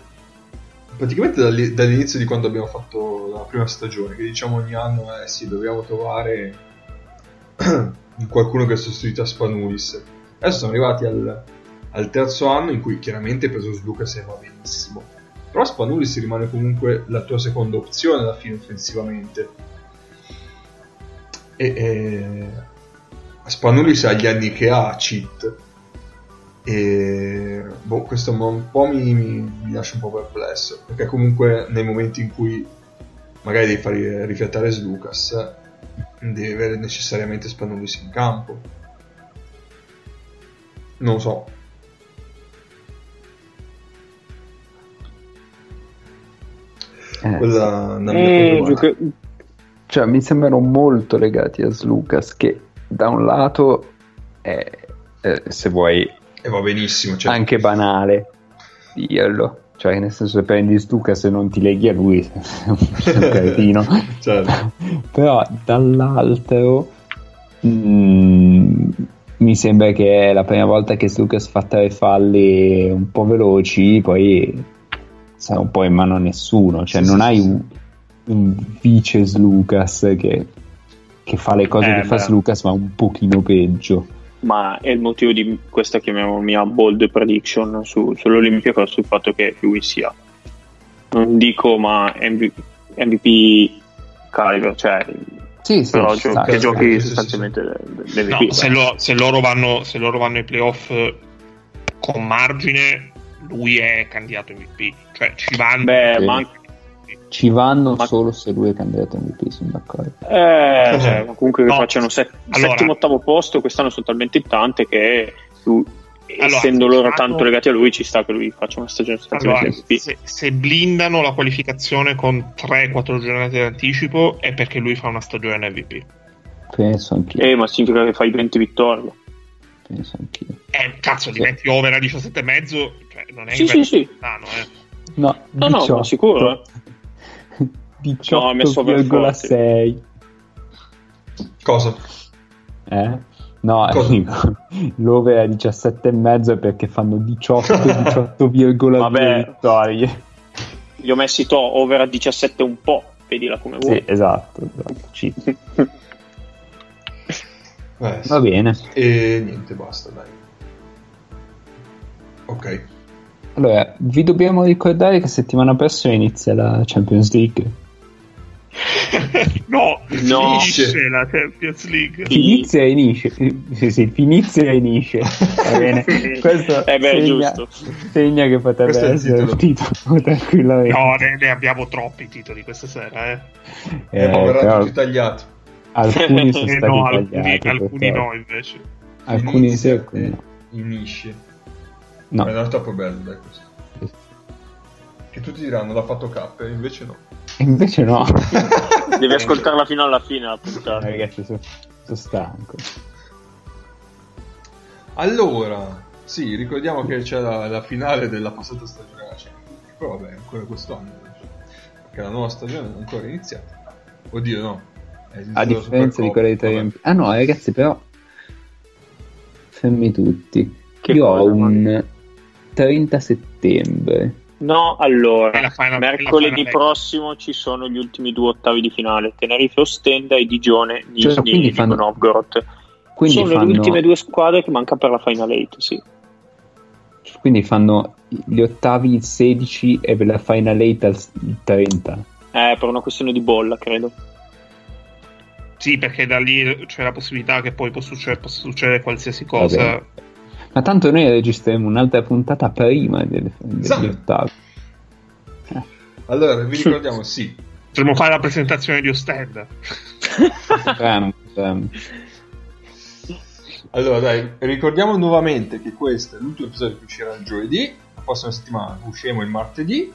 Praticamente dall'i- dall'inizio di quando abbiamo fatto la prima stagione, che diciamo ogni anno, eh sì, dobbiamo trovare qualcuno che sostituisca Spanulis. Adesso siamo arrivati al, al terzo anno in cui chiaramente Pesos Lucas va benissimo. Però Spanulis rimane comunque la tua seconda opzione alla fine offensivamente. E, e... Spanulis ha gli anni che ha, cheat. E boh, questo un po' mi, mi- mi lascia un po' perplesso. Perché comunque nei momenti in cui magari devi fare rifiatare Lucas, devi avere necessariamente Spanulis in campo. Non so. Eh, Quella è una mia Eh, gioca- Cioè, mi sembrano molto legati a Slucas, che da un lato è, eh, se vuoi, E va benissimo. Cioè, anche banale dirlo. Cioè, nel senso, se prendi Slucas e non ti leghi a lui, sei un cretino. certo. Però dall'altro mm, mi sembra che è la prima volta che Slucas fa tre falli un po' veloci, poi sarà un po' in mano a nessuno. Cioè, Sì, non sì, hai un, un vice Slucas che, che fa le cose Eh, che fa beh. Slucas, ma un pochino peggio. Ma è il motivo di questa chiamiamo mia bold prediction su, sull'Olympiacos sul fatto che lui sia non dico ma MV- MVP caliber cioè Sì, sì, però gio- che giochi sì, sì, sostanzialmente l'MVP No, se, lo- se loro vanno, se loro vanno ai playoff eh, con margine, lui è candidato MVP. Cioè, ci vanno. beh Sì. ma anche Ci vanno Ma- solo se lui è candidato MVP, sono d'accordo. eh, cioè, comunque che No. facciano set- Allora- settimo ottavo posto quest'anno sono talmente tante che lui, Allora, essendo loro hanno- tanto legati a lui ci sta che lui faccia una stagione Allora, MVP se, se blindano la qualificazione con 3-4 giornate di anticipo è perché lui fa una stagione MVP. Penso anch'io. eh ma significa che fai 20 vittorie Penso anch'io. Eh, cazzo, diventi over a 17,5, cioè non è Sì, in sì, sì. lontano, eh. No, No, no, ma sicuro, eh. No, hai messo over 18,6. Cosa? Eh? No, Cosa? dico, l'over a 17,5 è perché fanno 18, 18,2 Vabbè. vittorie. Li ho messi to over a 17 un po', vedila come Sì, vuoi. esatto. esatto. Ci- Eh, sì. Va bene. E niente, basta, dai. Ok. Allora, vi dobbiamo ricordare che settimana prossima inizia la Champions League. No, No. finisce la Champions League. Sì. Inizia e inisce. Sì, sì, inizia e inisce. Va bene. Questo Eh beh, segna, giusto. segna che potrebbe Questo è il essere il titolo tranquillamente. No, ne, ne abbiamo troppi titoli questa sera, eh. Eh, Eh, ma verranno però tutti tagliati. alcuni sono Eh, stati no, alcuni, tagliati. alcuni no, invece. Alcuni sì, Inizia alcuni e no. Inisce. No. Ma è troppo bello, dai, questo. Che tutti diranno l'ha fatto K, e invece no. Invece no. Devi ascoltarla fino alla fine la Eh, puntata. Ragazzi, sono, sono stanco. Allora, sì, ricordiamo che c'è la, la finale della passata stagione della Champions League. Però vabbè, ancora quest'anno. Perché la nuova stagione non è ancora iniziata. Oddio, no. A differenza di quella di. Triumph. Ah no, ragazzi, però. Fermi tutti. Che Io cosa, ho un 30 settembre. No, allora, final- mercoledì prossimo ci sono gli ultimi due ottavi di finale: Tenerife Ostenda e Digione Cioè, quindi fanno- Novgorod. Quindi sono fanno, le ultime due squadre che manca per la Final 8, sì. quindi fanno gli ottavi il 16 e per la Final 8 al il 30. Eh, per una questione di bolla, credo. Sì, perché da lì c'è la possibilità che poi può succedere, possa succedere qualsiasi cosa. Vabbè. Ma tanto noi registreremo un'altra puntata prima delle, degli Esatto. ottavi. Allora, vi ricordiamo, sì. Potremmo fare la presentazione di ehm, Allora, dai, ricordiamo nuovamente che questo è l'ultimo episodio che uscirà il giovedì. prossima settimana usciremo il martedì.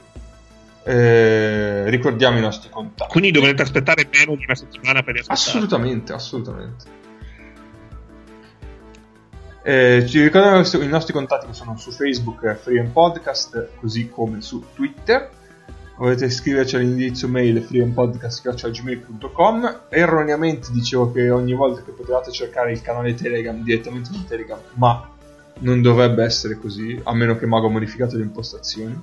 Eh, ricordiamo i nostri contatti. Quindi dovrete aspettare meno di una settimana per riascoltare. Assolutamente, assolutamente. Eh, ci ricordiamo i nostri contatti che sono su Facebook Free and Podcast, così come su Twitter. Potete scriverci all'indirizzo mail freeandpodcast.gmail.com Erroneamente dicevo che ogni volta che potevate cercare il canale Telegram direttamente su Telegram, ma non dovrebbe essere così, a meno che Mago ha modificato le impostazioni.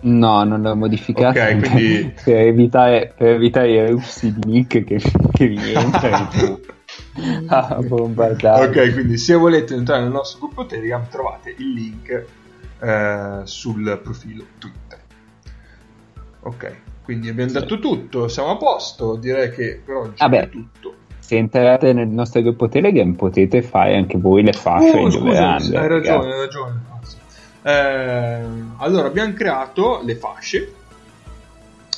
No, non l'ho modificato Ok, quindi- per, evitare, per evitare i russi di Nick che, che mi entrano a bombardare. Ok, quindi se volete entrare nel nostro gruppo Telegram trovate il link eh, sul profilo Twitter. Ok, quindi abbiamo detto tutto, siamo a posto, direi che per oggi Vabbè. è tutto. Se entrate nel nostro gruppo Telegram potete fare anche voi le fasce Oh, in scusa, hai ragazzi. ragione, hai ragione. Eh, allora, abbiamo creato le fasce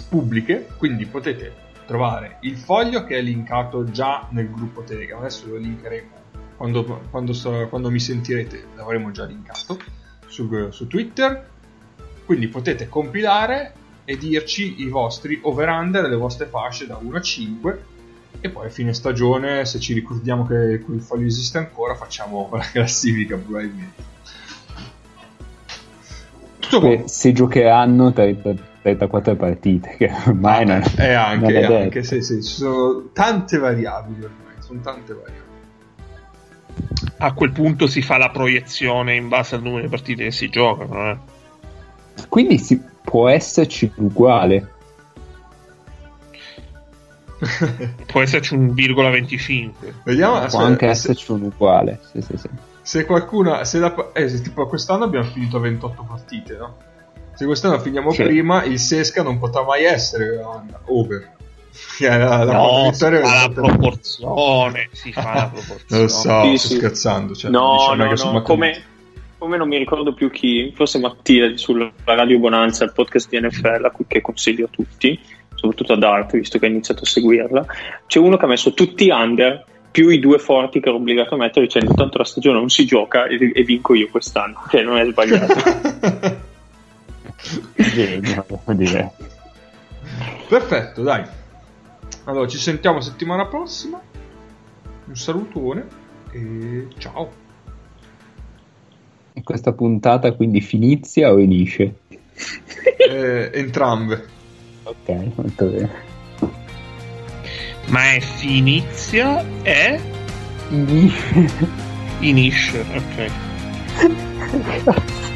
pubbliche, quindi potete trovare il foglio che è linkato già nel gruppo Telegram. Adesso lo linkeremo quando, quando, sto- quando mi sentirete, l'avremo già linkato su, su Twitter. Quindi potete compilare e dirci i vostri over-under, le vostre fasce da 1 a 5 e poi a fine stagione, se ci ricordiamo che quel foglio esiste ancora, facciamo la classifica probabilmente. Tutto qua. Se, giocheranno 30 34 partite, che ormai non, è anche, non è anche sì, sì, ci sono tante variabili ormai, sono tante variabili. A quel punto si fa la proiezione in base al numero di partite che si giocano. eh. Quindi si, può esserci uguale. Può esserci un virgola 25. Vediamo, può aspetta, anche se, esserci un uguale. Sì, sì, sì. se qualcuno, se la- eh, se tipo quest'anno abbiamo finito 28 partite, no? Se quest'anno finiamo Sì. prima, il Sesca non potrà mai essere uh, over. Che è la, la no, si fa la proporzione. Si fa la proporzione. Lo so, Sì, sto sì. scherzando. Cioè, no, no, no, come, come non mi ricordo più chi, forse Mattia sulla Radio Bonanza, il podcast di NFL, che consiglio a tutti, soprattutto ad Art, visto che ha iniziato a seguirla. C'è uno che ha messo tutti under più i due forti che ero obbligato a mettere dicendo tanto la stagione non si gioca e, e vinco io quest'anno, che non è sbagliato. Genio, dire. Perfetto, dai. Allora, ci sentiamo settimana prossima. Un salutone e ciao. E questa puntata quindi finizia o finisce? Eh, entrambe. Ok, molto bene. Ma è finizia e Finisce. finisce. Ok.